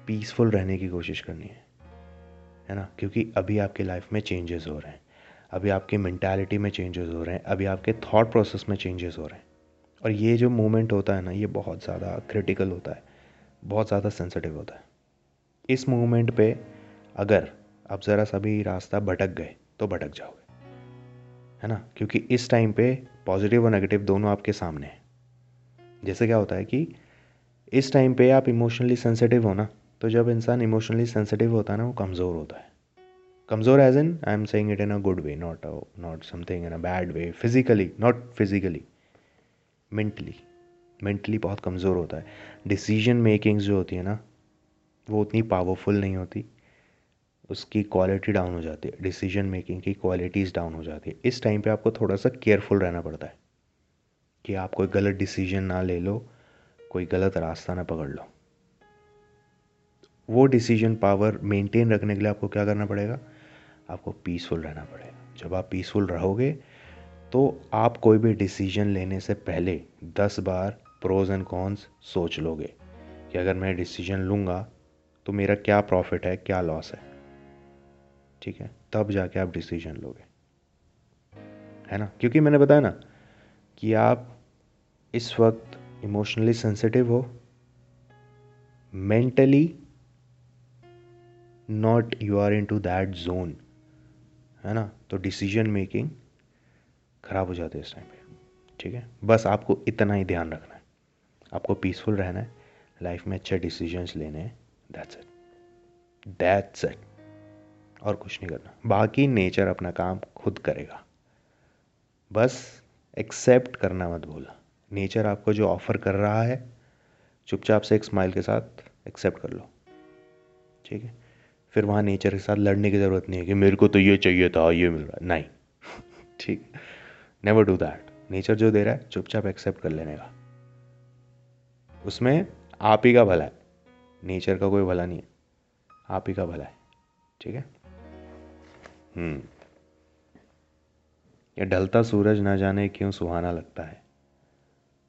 पीसफुल रहने की कोशिश करनी है। है ना? क्योंकि अभी आपकी लाइफ में चेंजेस हो रहे हैं। अभी आपकी मैंटेलिटी में चेंजेस हो रहे हैं। अभी आपके थॉट प्रोसेस में चेंजेस हो रहे हैं। और ये जो मोमेंट होता है ना, ये बहुत ज़्यादा क्रिटिकल होता है। बहुत ज़्यादा सेंसिटिव होता है। इस मोमेंट पे अगर आप ज़रा सा भी रास्ता भटक गए तो भटक जाओगे। है ना? क्योंकि इस टाइम पे पॉजिटिव और नेगेटिव दोनों आपके सामने हैं। जैसे क्या होता है कि इस टाइम पे आप इमोशनली सेंसिटिव हो ना तो जब इंसान इमोशनली सेंसिटिव होता है ना, वो कमज़ोर होता है। कमज़ोर as in I am saying it in a good way not not something in a bad way physically not physically mentally mentally बहुत कमज़ोर होता है। डिसीज़न मेकिंग्स जो होती है ना, वो उतनी पावरफुल नहीं होती। उसकी क्वालिटी डाउन हो जाती है। डिसीज़न मेकिंग की क्वालिटीज़ डाउन हो जाती है। इस टाइम पे आपको थोड़ा सा केयरफुल रहना पड़ता है। कि आप कोई गलत डिसीज़न ना ले लो, कोई गलत रास्ता ना पकड़ लो। वो डिसीज़न पावर मेंटेन रखने के लिए आपको क्या करना पड़ेगा? आपको पीसफुल रहना पड़ेगा। जब आप पीसफुल रहोगे तो आप कोई भी डिसीज़न लेने से पहले दस बार प्रोज एंड कॉन्स सोच लोगे कि अगर मैं डिसीज़न लूँगा तो मेरा क्या प्रॉफिट है, क्या लॉस है? ठीक है? तब जाके आप डिसीज़न लोगे। है ना? क्योंकि मैंने बताया ना कि आप इस वक्त इमोशनली सेंसिटिव हो mentally not you are into that zone है ना? तो डिसीज़न मेकिंग ख़राब हो जाती है इस टाइम पे। ठीक है? बस आपको इतना ही ध्यान रखना है। आपको पीसफुल रहना है। लाइफ में अच्छे डिसीजंस लेने हैं। दैट्स इट दैट्स इट और कुछ नहीं करना। बाकी नेचर अपना काम खुद करेगा। बस एक्सेप्ट करना मत भूलना। नेचर आपको जो ऑफ़र कर रहा है, चुपचाप से एक स्माइल के साथ एक्सेप्ट कर लो। ठीक है? फिर वहाँ नेचर के साथ लड़ने की ज़रूरत नहीं है कि मेरे को तो ये चाहिए था, ये मिल रहा नहीं। ठीक। नेवर डू दैट नेचर जो दे रहा है, चुपचाप एक्सेप्ट कर लेने का। उसमें आप ही का भला है। नेचर का कोई भला नहीं है। आप ही का भला है। ठीक है? हम्म। ढलता सूरज ना जाने क्यों सुहाना लगता है?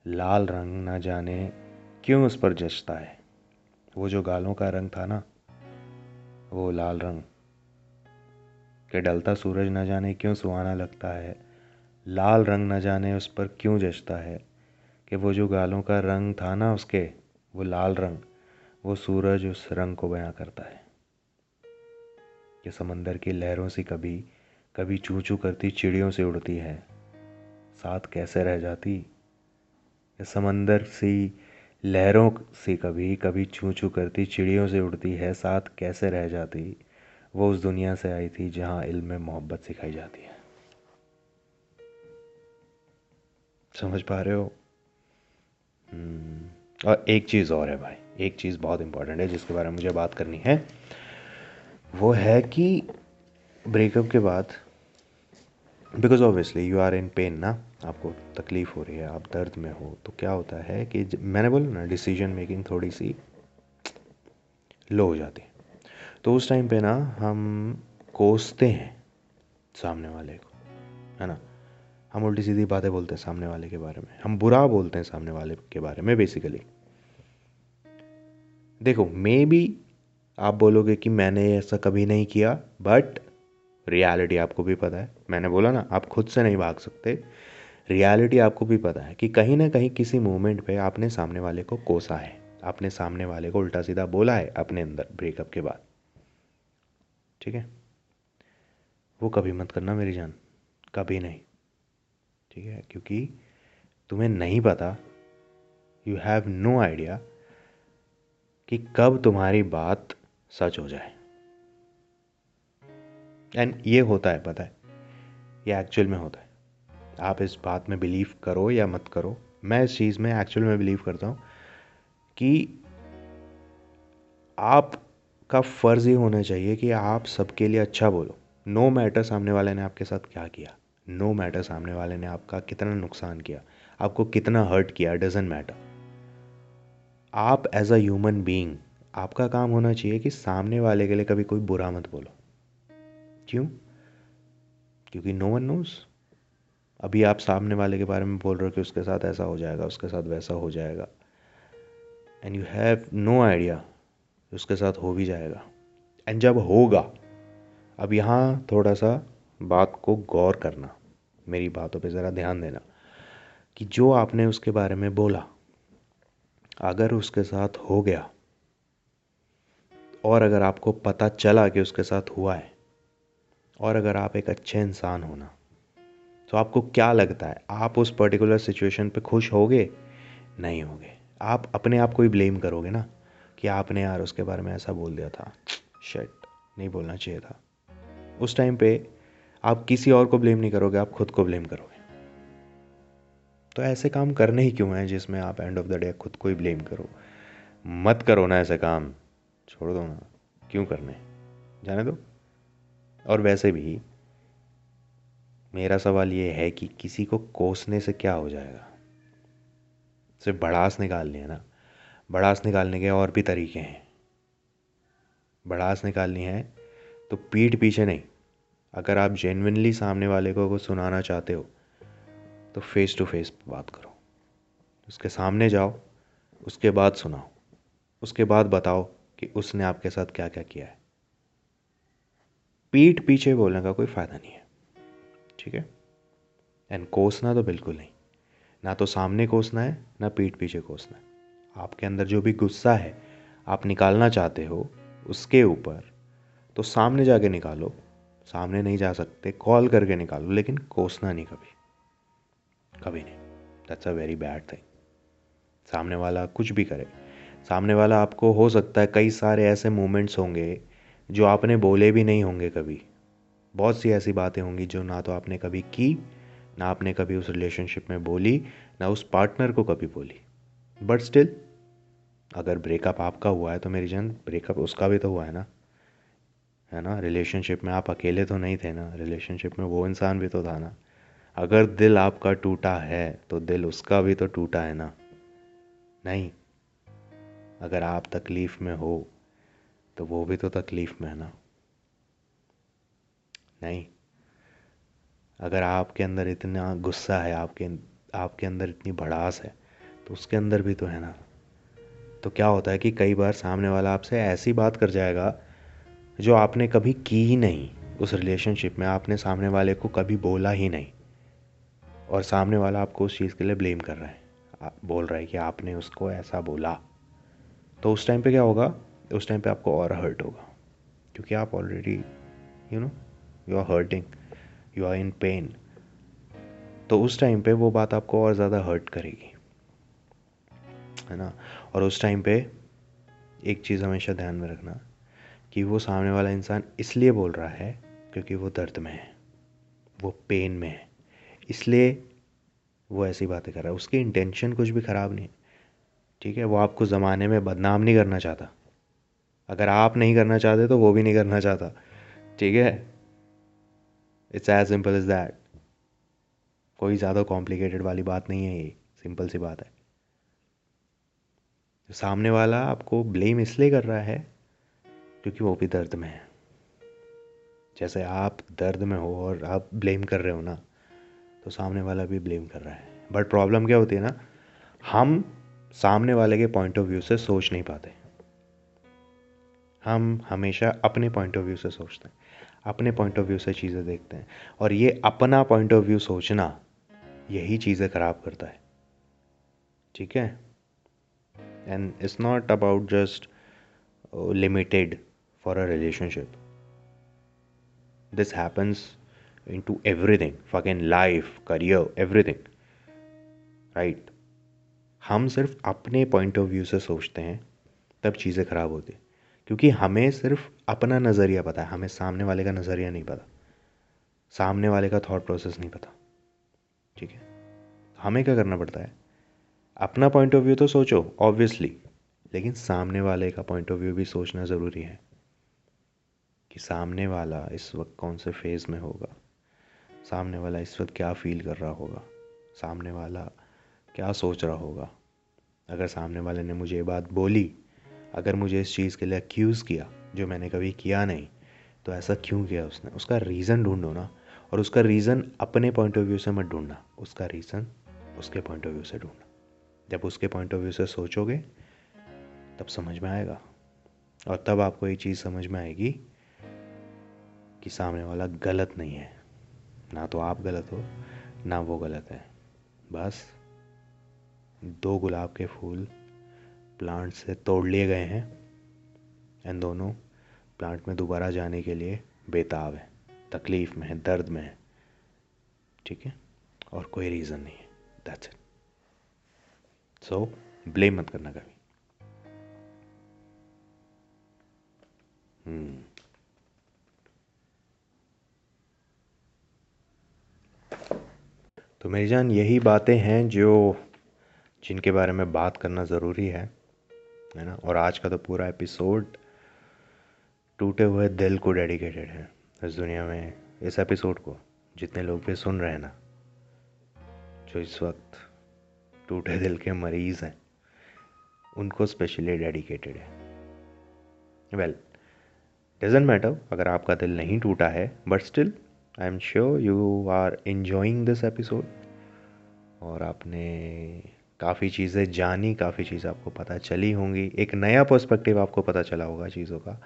लाल रंग ना जाने क्यों उस पर जचता है? वो जो गालों का रंग था ना वो लाल रंग। के डलता सूरज न जाने क्यों सुहाना लगता है? लाल रंग न जाने उस पर क्यों जचता है? कि वो जो गालों का रंग था ना उसके, वो लाल रंग, वो सूरज उस रंग को बयां करता है। कि समंदर की लहरों से कभी कभी चू चू करती चिड़ियों से उड़ती है। साथ कैसे रह जाती? समंदर सी लहरों से कभी कभी छू छू करती चिड़ियों से उड़ती है साथ कैसे रह जाती? वो उस दुनिया से आई थी जहाँ इल्म में मोहब्बत सिखाई जाती है। समझ पा रहे हो? हम्म, और एक चीज़ और है भाई एक चीज़ बहुत इंपॉर्टेंट है जिसके बारे में मुझे बात करनी है। वो है कि ब्रेकअप के बाद because obviously you are in pain ना, आपको तकलीफ़ हो रही है, आप दर्द में हो तो क्या होता है कि मैंने बोला ना डिसीज़न मेकिंग थोड़ी सी लो हो जाती है। तो उस टाइम पे ना हम कोसते हैं सामने वाले को, है ना? हम उल्टी सीधी बातें बोलते हैं सामने वाले के बारे में, हम बुरा बोलते हैं सामने वाले के बारे में बेसिकली देखो मे बी आप बोलोगे कि मैंने ऐसा कभी नहीं किया बट रियलिटी आपको भी पता है। मैंने बोला ना, आप खुद से नहीं भाग सकते। रियलिटी आपको भी पता है कि कहीं ना कहीं किसी मोमेंट पे आपने सामने वाले को कोसा है। आपने सामने वाले को उल्टा सीधा बोला है अपने अंदर ब्रेकअप के बाद। ठीक है? वो कभी मत करना मेरी जान। कभी नहीं। ठीक है? क्योंकि तुम्हें नहीं पता। यू हैव नो आइडिया कि कब तुम्हारी बात सच हो जाए। एंड ये होता है, पता है? ये एक्चुअल में होता है। आप इस बात में बिलीव करो या मत करो। मैं इस चीज़ में एक्चुअल में बिलीव करता हूँ कि आपका फ़र्ज़ ये होना चाहिए कि आप सबके लिए अच्छा बोलो। नो मैटर सामने वाले ने आपके साथ क्या किया। नो मैटर सामने वाले ने आपका कितना नुकसान किया। आपको कितना हर्ट किया डजेंट मैटर आप एज अ ह्यूमन बीइंग आपका काम होना चाहिए कि सामने वाले के लिए कभी कोई बुरा मत बोलो। क्यों? क्योंकि नो वन नोज़ अभी आप सामने वाले के बारे में बोल रहे हो कि उसके साथ ऐसा हो जाएगा, उसके साथ वैसा हो जाएगा। And you have no idea उसके साथ हो भी जाएगा। एंड जब होगा, अब यहाँ थोड़ा सा बात को गौर करना, मेरी बातों पे ज़रा ध्यान देना, कि जो आपने उसके बारे में बोला, अगर उसके साथ हो गया, और अगर आपको पता चला कि उसके साथ हुआ है और अगर आप एक अच्छे इंसान हो ना तो आपको क्या लगता है? आप उस पर्टिकुलर सिचुएशन पे खुश होगे? नहीं होगे। आप अपने आप को ही ब्लेम करोगे ना कि आपने यार उसके बारे में ऐसा बोल दिया था। शेट नहीं बोलना चाहिए था। उस टाइम पे आप किसी और को ब्लेम नहीं करोगे, आप खुद को ब्लेम करोगे। तो ऐसे काम करने ही क्यों हैं जिसमें आप एंड ऑफ़ द डे खुद को ही ब्लेम करो? मत करो ना ऐसे काम। छोड़ दो ना। क्यों करने? जाने दो। और वैसे भी मेरा सवाल ये है कि किसी को कोसने से क्या हो जाएगा? सिर्फ़ भड़ास निकालनी है ना? भड़ास निकालने के और भी तरीके हैं। भड़ास निकालनी है तो पीठ पीछे नहीं। अगर आप जेनविनली सामने वाले को कुछ सुनाना चाहते हो तो फेस टू फेस बात करो। उसके सामने जाओ, उसके बाद सुनाओ। उसके बाद बताओ कि उसने आपके साथ क्या क्या किया है। पीठ पीछे बोलने का कोई फ़ायदा नहीं है। ठीक है? एंड कोसना तो बिल्कुल नहीं। ना तो सामने कोसना है, ना पीठ पीछे कोसना है। आपके अंदर जो भी गुस्सा है, आप निकालना चाहते हो, उसके ऊपर तो सामने जाके निकालो। सामने नहीं जा सकते, कॉल करके निकालो, लेकिन कोसना नहीं कभी। कभी नहीं। That's a very bad thing सामने वाला कुछ भी करे। सामने वाला आपको, हो सकता है कई सारे ऐसे मोमेंट्स होंगे जो आपने बोले भी नहीं होंगे कभी। बहुत सी ऐसी बातें होंगी जो ना तो आपने कभी की, ना आपने कभी उस रिलेशनशिप में बोली, ना उस पार्टनर को कभी बोली। बट स्टिल अगर ब्रेकअप आपका हुआ है तो मेरी जान ब्रेकअप उसका भी तो हुआ है ना। है ना? रिलेशनशिप में आप अकेले तो नहीं थे ना। रिलेशनशिप में वो इंसान भी तो था ना। अगर दिल आपका टूटा है तो दिल उसका भी तो टूटा है ना। नहीं। अगर आप तकलीफ़ में हो तो वो भी तो तकलीफ़ में है ना। नहीं। अगर आपके अंदर इतना गुस्सा है, आपके आपके अंदर इतनी भड़ास है तो उसके अंदर भी तो है ना। तो क्या होता है कि कई बार सामने वाला आपसे ऐसी बात कर जाएगा, जो आपने कभी की ही नहीं उस रिलेशनशिप में, आपने सामने वाले को कभी बोला ही नहीं। और सामने वाला आपको उस चीज़ के लिए ब्लेम कर रहा है। बोल रहा है कि आपने उसको ऐसा बोला। तो उस टाइम पे क्या होगा? उस टाइम पे आपको और हर्ट होगा। क्योंकि आप already you know you are hurting you are in pain तो उस टाइम पे वो बात आपको और ज़्यादा हर्ट करेगी। है ना? और उस टाइम पे एक चीज़ हमेशा ध्यान में रखना कि वो सामने वाला इंसान इसलिए बोल रहा है क्योंकि वो दर्द में है, वो पेन में है। इसलिए वो ऐसी बातें कर रहा है। उसकी इंटेंशन कुछ भी ख़राब नहीं है। ठीक है? वो आपको ज़माने में बदनाम नहीं करना चाहता। अगर आप नहीं करना चाहते तो वो भी नहीं करना चाहता। ठीक है? It's as simple is that कोई ज़्यादा कॉम्प्लिकेटेड वाली बात नहीं है ये। सिंपल सी बात है। सामने वाला आपको ब्लेम इसलिए कर रहा है, क्योंकि वो भी दर्द में है। जैसे आप दर्द में हो और आप ब्लेम कर रहे हो ना तो सामने वाला भी ब्लेम कर रहा है। बट प्रॉब्लम क्या होती है ना? हम सामने वाले के पॉइंट ऑफ़ व्यू से सोच नहीं पाते। हम हमेशा अपने पॉइंट ऑफ़ व्यू से सोचते हैं, अपने पॉइंट ऑफ़ व्यू से चीज़ें देखते हैं और ये अपना पॉइंट ऑफ़ व्यू सोचना यही चीज़ें खराब करता है। ठीक है? And it's not about just limited for a relationship this happens into everything folk in life career everything right हम सिर्फ़ अपने पॉइंट ऑफ़ व्यू से सोचते हैं, तब चीज़ें खराब होती क्योंकि हमें सिर्फ़ अपना नज़रिया पता है, हमें सामने वाले का नज़रिया नहीं पता। सामने वाले का थॉट प्रोसेस नहीं पता। ठीक है? हमें क्या करना पड़ता है? अपना पॉइंट ऑफ़ व्यू तो सोचो ऑब्वियसली लेकिन सामने वाले का पॉइंट ऑफ़ व्यू भी सोचना ज़रूरी है कि सामने वाला इस वक्त कौन से फ़ेज़ में होगा? सामने वाला इस वक्त क्या फील कर रहा होगा? सामने वाला क्या सोच रहा होगा? अगर सामने वाले ने मुझे ये बात बोली अगर मुझे इस चीज़ के लिए अक्यूज़ किया, जो मैंने कभी किया नहीं तो ऐसा क्यों किया उसने? उसका रीज़न ढूंढो ना, और उसका रीज़न अपने पॉइंट ऑफ़ व्यू से मत ढूंढना। उसका रीज़न उसके पॉइंट ऑफ़ व्यू से ढूंढना। जब उसके पॉइंट ऑफ़ व्यू से सोचोगे, तब समझ में आएगा। और तब आपको ये चीज़ समझ में आएगी कि सामने वाला गलत नहीं है। ना तो आप गलत हो, ना वो गलत है। बस दो गुलाब के फूल प्लांट से तोड़ लिए गए हैं। एंड दोनों प्लांट में दोबारा जाने के लिए बेताब है, तकलीफ़ में है, दर्द में है, ठीक है? और कोई रीज़न नहीं है। दैट्स इट सो ब्लेम मत करना कभी। हम्म तो मेरी जान, यही बातें हैं जो जिनके बारे में बात करना ज़रूरी है। है ना, और आज का तो पूरा एपिसोड टूटे हुए दिल को डेडिकेटेड है इस दुनिया में, इस एपिसोड को, जितने लोग भी सुन रहे हैं ना, जो इस वक्त टूटे दिल के मरीज़ हैं, उनको स्पेशली डेडिकेटेड है। वेल डजेंट मैटर अगर आपका दिल नहीं टूटा है but still I am sure you are enjoying this episode और आपने काफ़ी चीज़ें जानी, काफ़ी चीज़ें आपको पता चली होंगी। एक नया पर्सपेक्टिव आपको पता चला होगा चीज़ों का।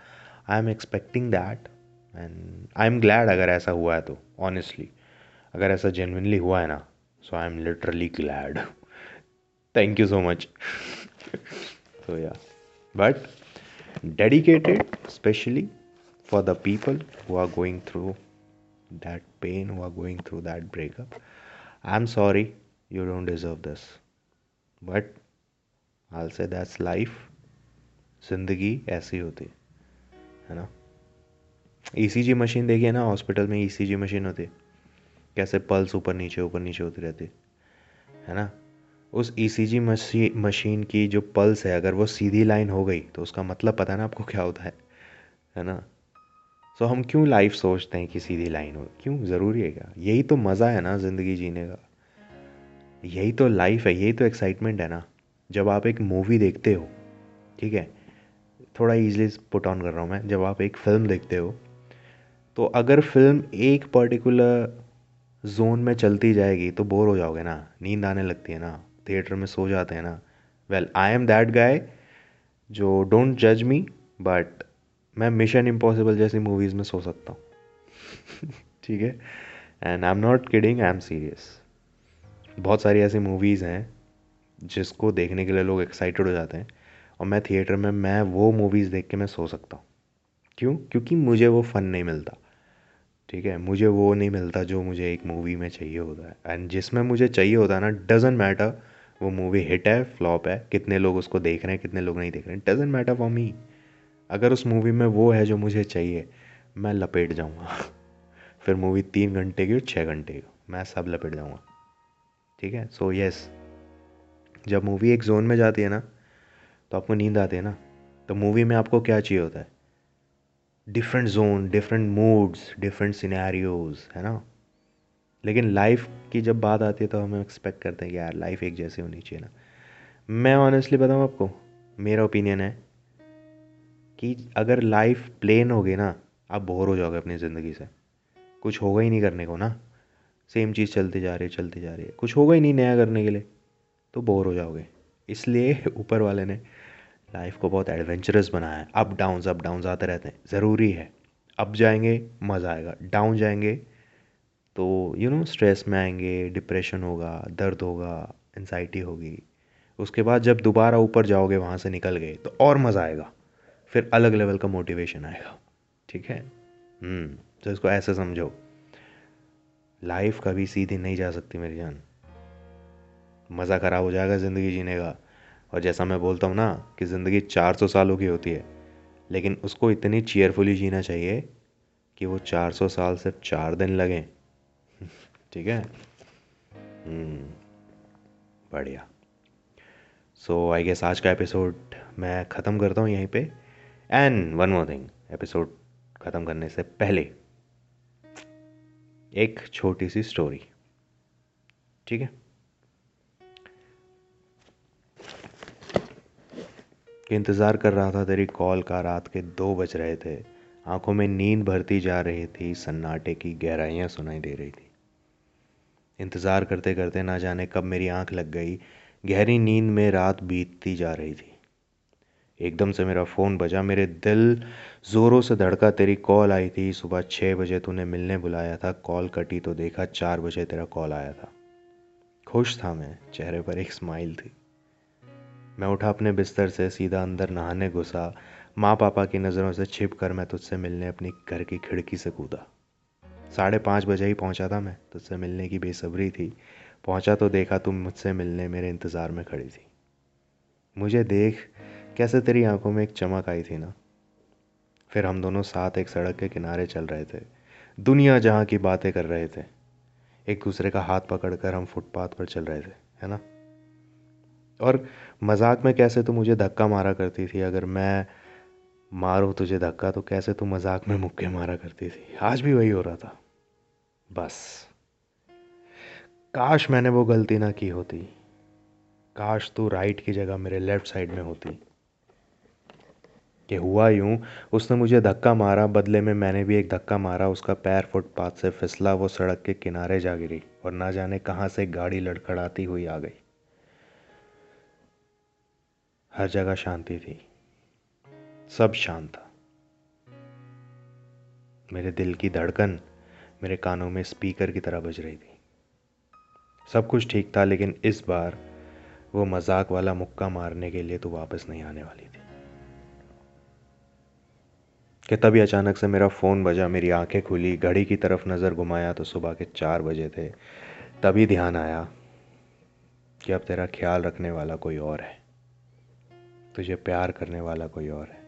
I am expecting that and I am glad अगर ऐसा हुआ है तो ऑनेस्टली अगर ऐसा जेनविनली हुआ है ना so I am literally glad thank you so much तो yeah but dedicated specially for the people who are going through that pain who are going through that breakup I am sorry you don't deserve this i'll say that's life ज़िंदगी ऐसी होती है ना? ECG machine देखिए ना hospital में ECG machine होती है। कैसे पल्स ऊपर नीचे ऊपर नीचे होती रहती है ना? उस ईसीजी मशी मशीन की जो पल्स है अगर वो सीधी लाइन हो गई तो उसका मतलब पता है ना आपको क्या होता है है ना? सो so, हम क्यों लाइफ सोचते हैं कि सीधी लाइन हो? क्यों? ज़रूरी है क्या? यही तो मज़ा है ना ज़िंदगी जीने का। यही तो लाइफ है, यही तो एक्साइटमेंट है ना। जब आप एक मूवी देखते हो, ठीक है? थोड़ा ईजिली पुट ऑन कर रहा हूँ मैं। जब आप एक फ़िल्म देखते हो तो अगर फ़िल्म एक पर्टिकुलर जोन में चलती जाएगी तो बोर हो जाओगे ना। नींद आने लगती है ना। थिएटर में सो जाते हैं ना। Well I am that guy जो डोंट जज मी बट मैं मिशन इम्पॉसिबल जैसी मूवीज़ में सो सकता हूँ। ठीक है? And I am not kidding I am serious बहुत सारी ऐसी मूवीज़ हैं जिसको देखने के लिए लोग एक्साइटेड हो जाते हैं और मैं थिएटर में, मैं वो मूवीज़ देख के मैं सो सकता हूँ। क्यों? क्योंकि मुझे वो फ़न नहीं मिलता। ठीक है? मुझे वो नहीं मिलता जो मुझे एक मूवी में चाहिए होता है। एंड जिसमें मुझे चाहिए होता है ना डजेंट मैटर वो मूवी हिट है फ्लॉप है, कितने लोग उसको देख रहे हैं, कितने लोग नहीं देख रहे हैं डजेंट मैटर फॉर मी अगर उस मूवी में वो है जो मुझे चाहिए, मैं लपेट जाऊँगा। फिर मूवी तीन घंटे की और छः घंटे की। मैं सब लपेट जाऊँगा। ठीक है? सो यस जब मूवी एक जोन में जाती है ना तो आपको नींद आती है ना तो मूवी में आपको क्या चाहिए होता है? Different zone different moods different scenarios है ना? लेकिन लाइफ की जब बात आती है तो हम एक्सपेक्ट करते हैं कि यार लाइफ एक जैसी होनी चाहिए ना। मैं ऑनेस्टली बताऊँ आपको, मेरा ओपिनियन है कि अगर लाइफ प्लेन होगी ना, आप बोर हो जाओगे अपनी ज़िंदगी से। कुछ होगा ही नहीं करने को ना। सेम चीज़ चलती जा रही है, चलती जा रही है। कुछ होगा ही नहीं नया करने के लिए। तो बोर हो जाओगे। इसलिए ऊपर वाले ने लाइफ को बहुत एडवेंचरस बनाया है। अप डाउन्स अप डाउन्स आते रहते हैं। ज़रूरी है। अप जाएँगे, मज़ा आएगा। डाउन जाएँगे तो यू नो स्ट्रेस में आएँगे डिप्रेशन होगा, दर्द होगा एनजाइटी होगी। उसके बाद जब दोबारा ऊपर जाओगे, वहाँ से निकल गए तो और मज़ा आएगा। फिर अलग लेवल का मोटिवेशन आएगा। ठीक है? हम्म तो इसको ऐसे समझो। लाइफ कभी सीधी नहीं जा सकती मेरी जान। मज़ा ख़राब हो जाएगा ज़िंदगी जीने का। और जैसा मैं बोलता हूँ ना कि ज़िंदगी चार सौ सालों की होती है लेकिन उसको इतनी चेयरफुली जीना चाहिए कि वो चार सौ साल सिर्फ़ चार दिन लगें। ठीक है? हम्म, बढ़िया। सो आई गेस आज का एपिसोड मैं ख़त्म करता हूँ यहीं पे। And one more thing episode ख़त्म करने से पहले एक छोटी सी स्टोरी ठीक है? इंतज़ार कर रहा था तेरी कॉल का, रात के दो बज रहे थे। आँखों में नींद भरती जा रही थी, सन्नाटे की गहराइयाँ सुनाई दे रही थी। इंतज़ार करते करते ना जाने कब मेरी आँख लग गई। गहरी नींद में रात बीतती जा रही थी। एकदम से मेरा फ़ोन बजा, मेरे दिल ज़ोरों से धड़का, तेरी कॉल आई थी सुबह छः बजे, तूने मिलने बुलाया था, कॉल कटी तो देखा चार बजे तेरा कॉल आया था। खुश था मैं, चेहरे पर एक स्माइल थी। मैं उठा अपने बिस्तर से, सीधा अंदर नहाने घुसा। माँ पापा की नज़रों से छिप कर मैं तुझसे मिलने अपनी घर की खिड़की से कूदा। साढ़े पाँच बजे ही पहुँचा था मैं, तुझसे मिलने की बेसब्री थी। पहुँचा तो देखा तुम मुझसे मिलने मेरे इंतज़ार में खड़ी थी। मुझे देख कैसे तेरी आँखों में एक चमक आई थी ना? फिर हम दोनों साथ एक सड़क के किनारे चल रहे थे। दुनिया जहाँ की बातें कर रहे थे। एक दूसरे का हाथ पकड़कर हम फुटपाथ पर चल रहे थे, है ना? और मज़ाक में कैसे तू मुझे धक्का मारा करती थी? अगर मैं मारूँ तुझे धक्का तो कैसे तू मज़ाक में मुक्के मारा करती थी? आज भी वही हो रहा था। बस। काश मैंने वो गलती ना की होती। काश तू राइट की जगह मेरे लेफ़्ट साइड में होती। कि हुआ यूँ। उसने मुझे धक्का मारा, बदले में मैंने भी एक धक्का मारा। उसका पैर फुटपाथ से फिसला, वो सड़क के किनारे जा गिरी और ना जाने कहाँ से गाड़ी लड़खड़ाती हुई आ गई। हर जगह शांति थी। सब शांत था। मेरे दिल की धड़कन मेरे कानों में स्पीकर की तरह बज रही थी। सब कुछ ठीक था, लेकिन इस बार वो मज़ाक वाला मुक्का मारने के लिए तो वापस नहीं आने वाली कि तभी अचानक से मेरा फ़ोन बजा, मेरी आँखें खुली, घड़ी की तरफ़ नज़र घुमाया तो सुबह के चार बजे थे। तभी ध्यान आया कि अब तेरा ख्याल रखने वाला कोई और है। तुझे प्यार करने वाला कोई और है।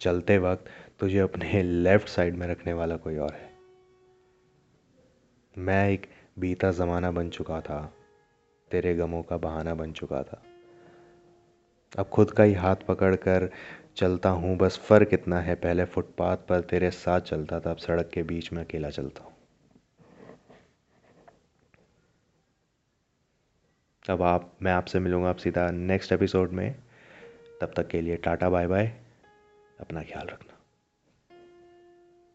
चलते वक्त तुझे अपने लेफ़्ट साइड में रखने वाला कोई और है। मैं एक बीता ज़माना बन चुका था। तेरे गमों का बहाना बन चुका था। अब खुद का ही हाथ पकड़ कर चलता हूँ, बस फ़र्क इतना है, पहले फुटपाथ पर तेरे साथ चलता था, अब सड़क के बीच में अकेला चलता हूँ। अब आप, मैं आपसे मिलूँगा आप सीधा नेक्स्ट एपिसोड में, तब तक के लिए टाटा बाय बाय अपना ख्याल रखना।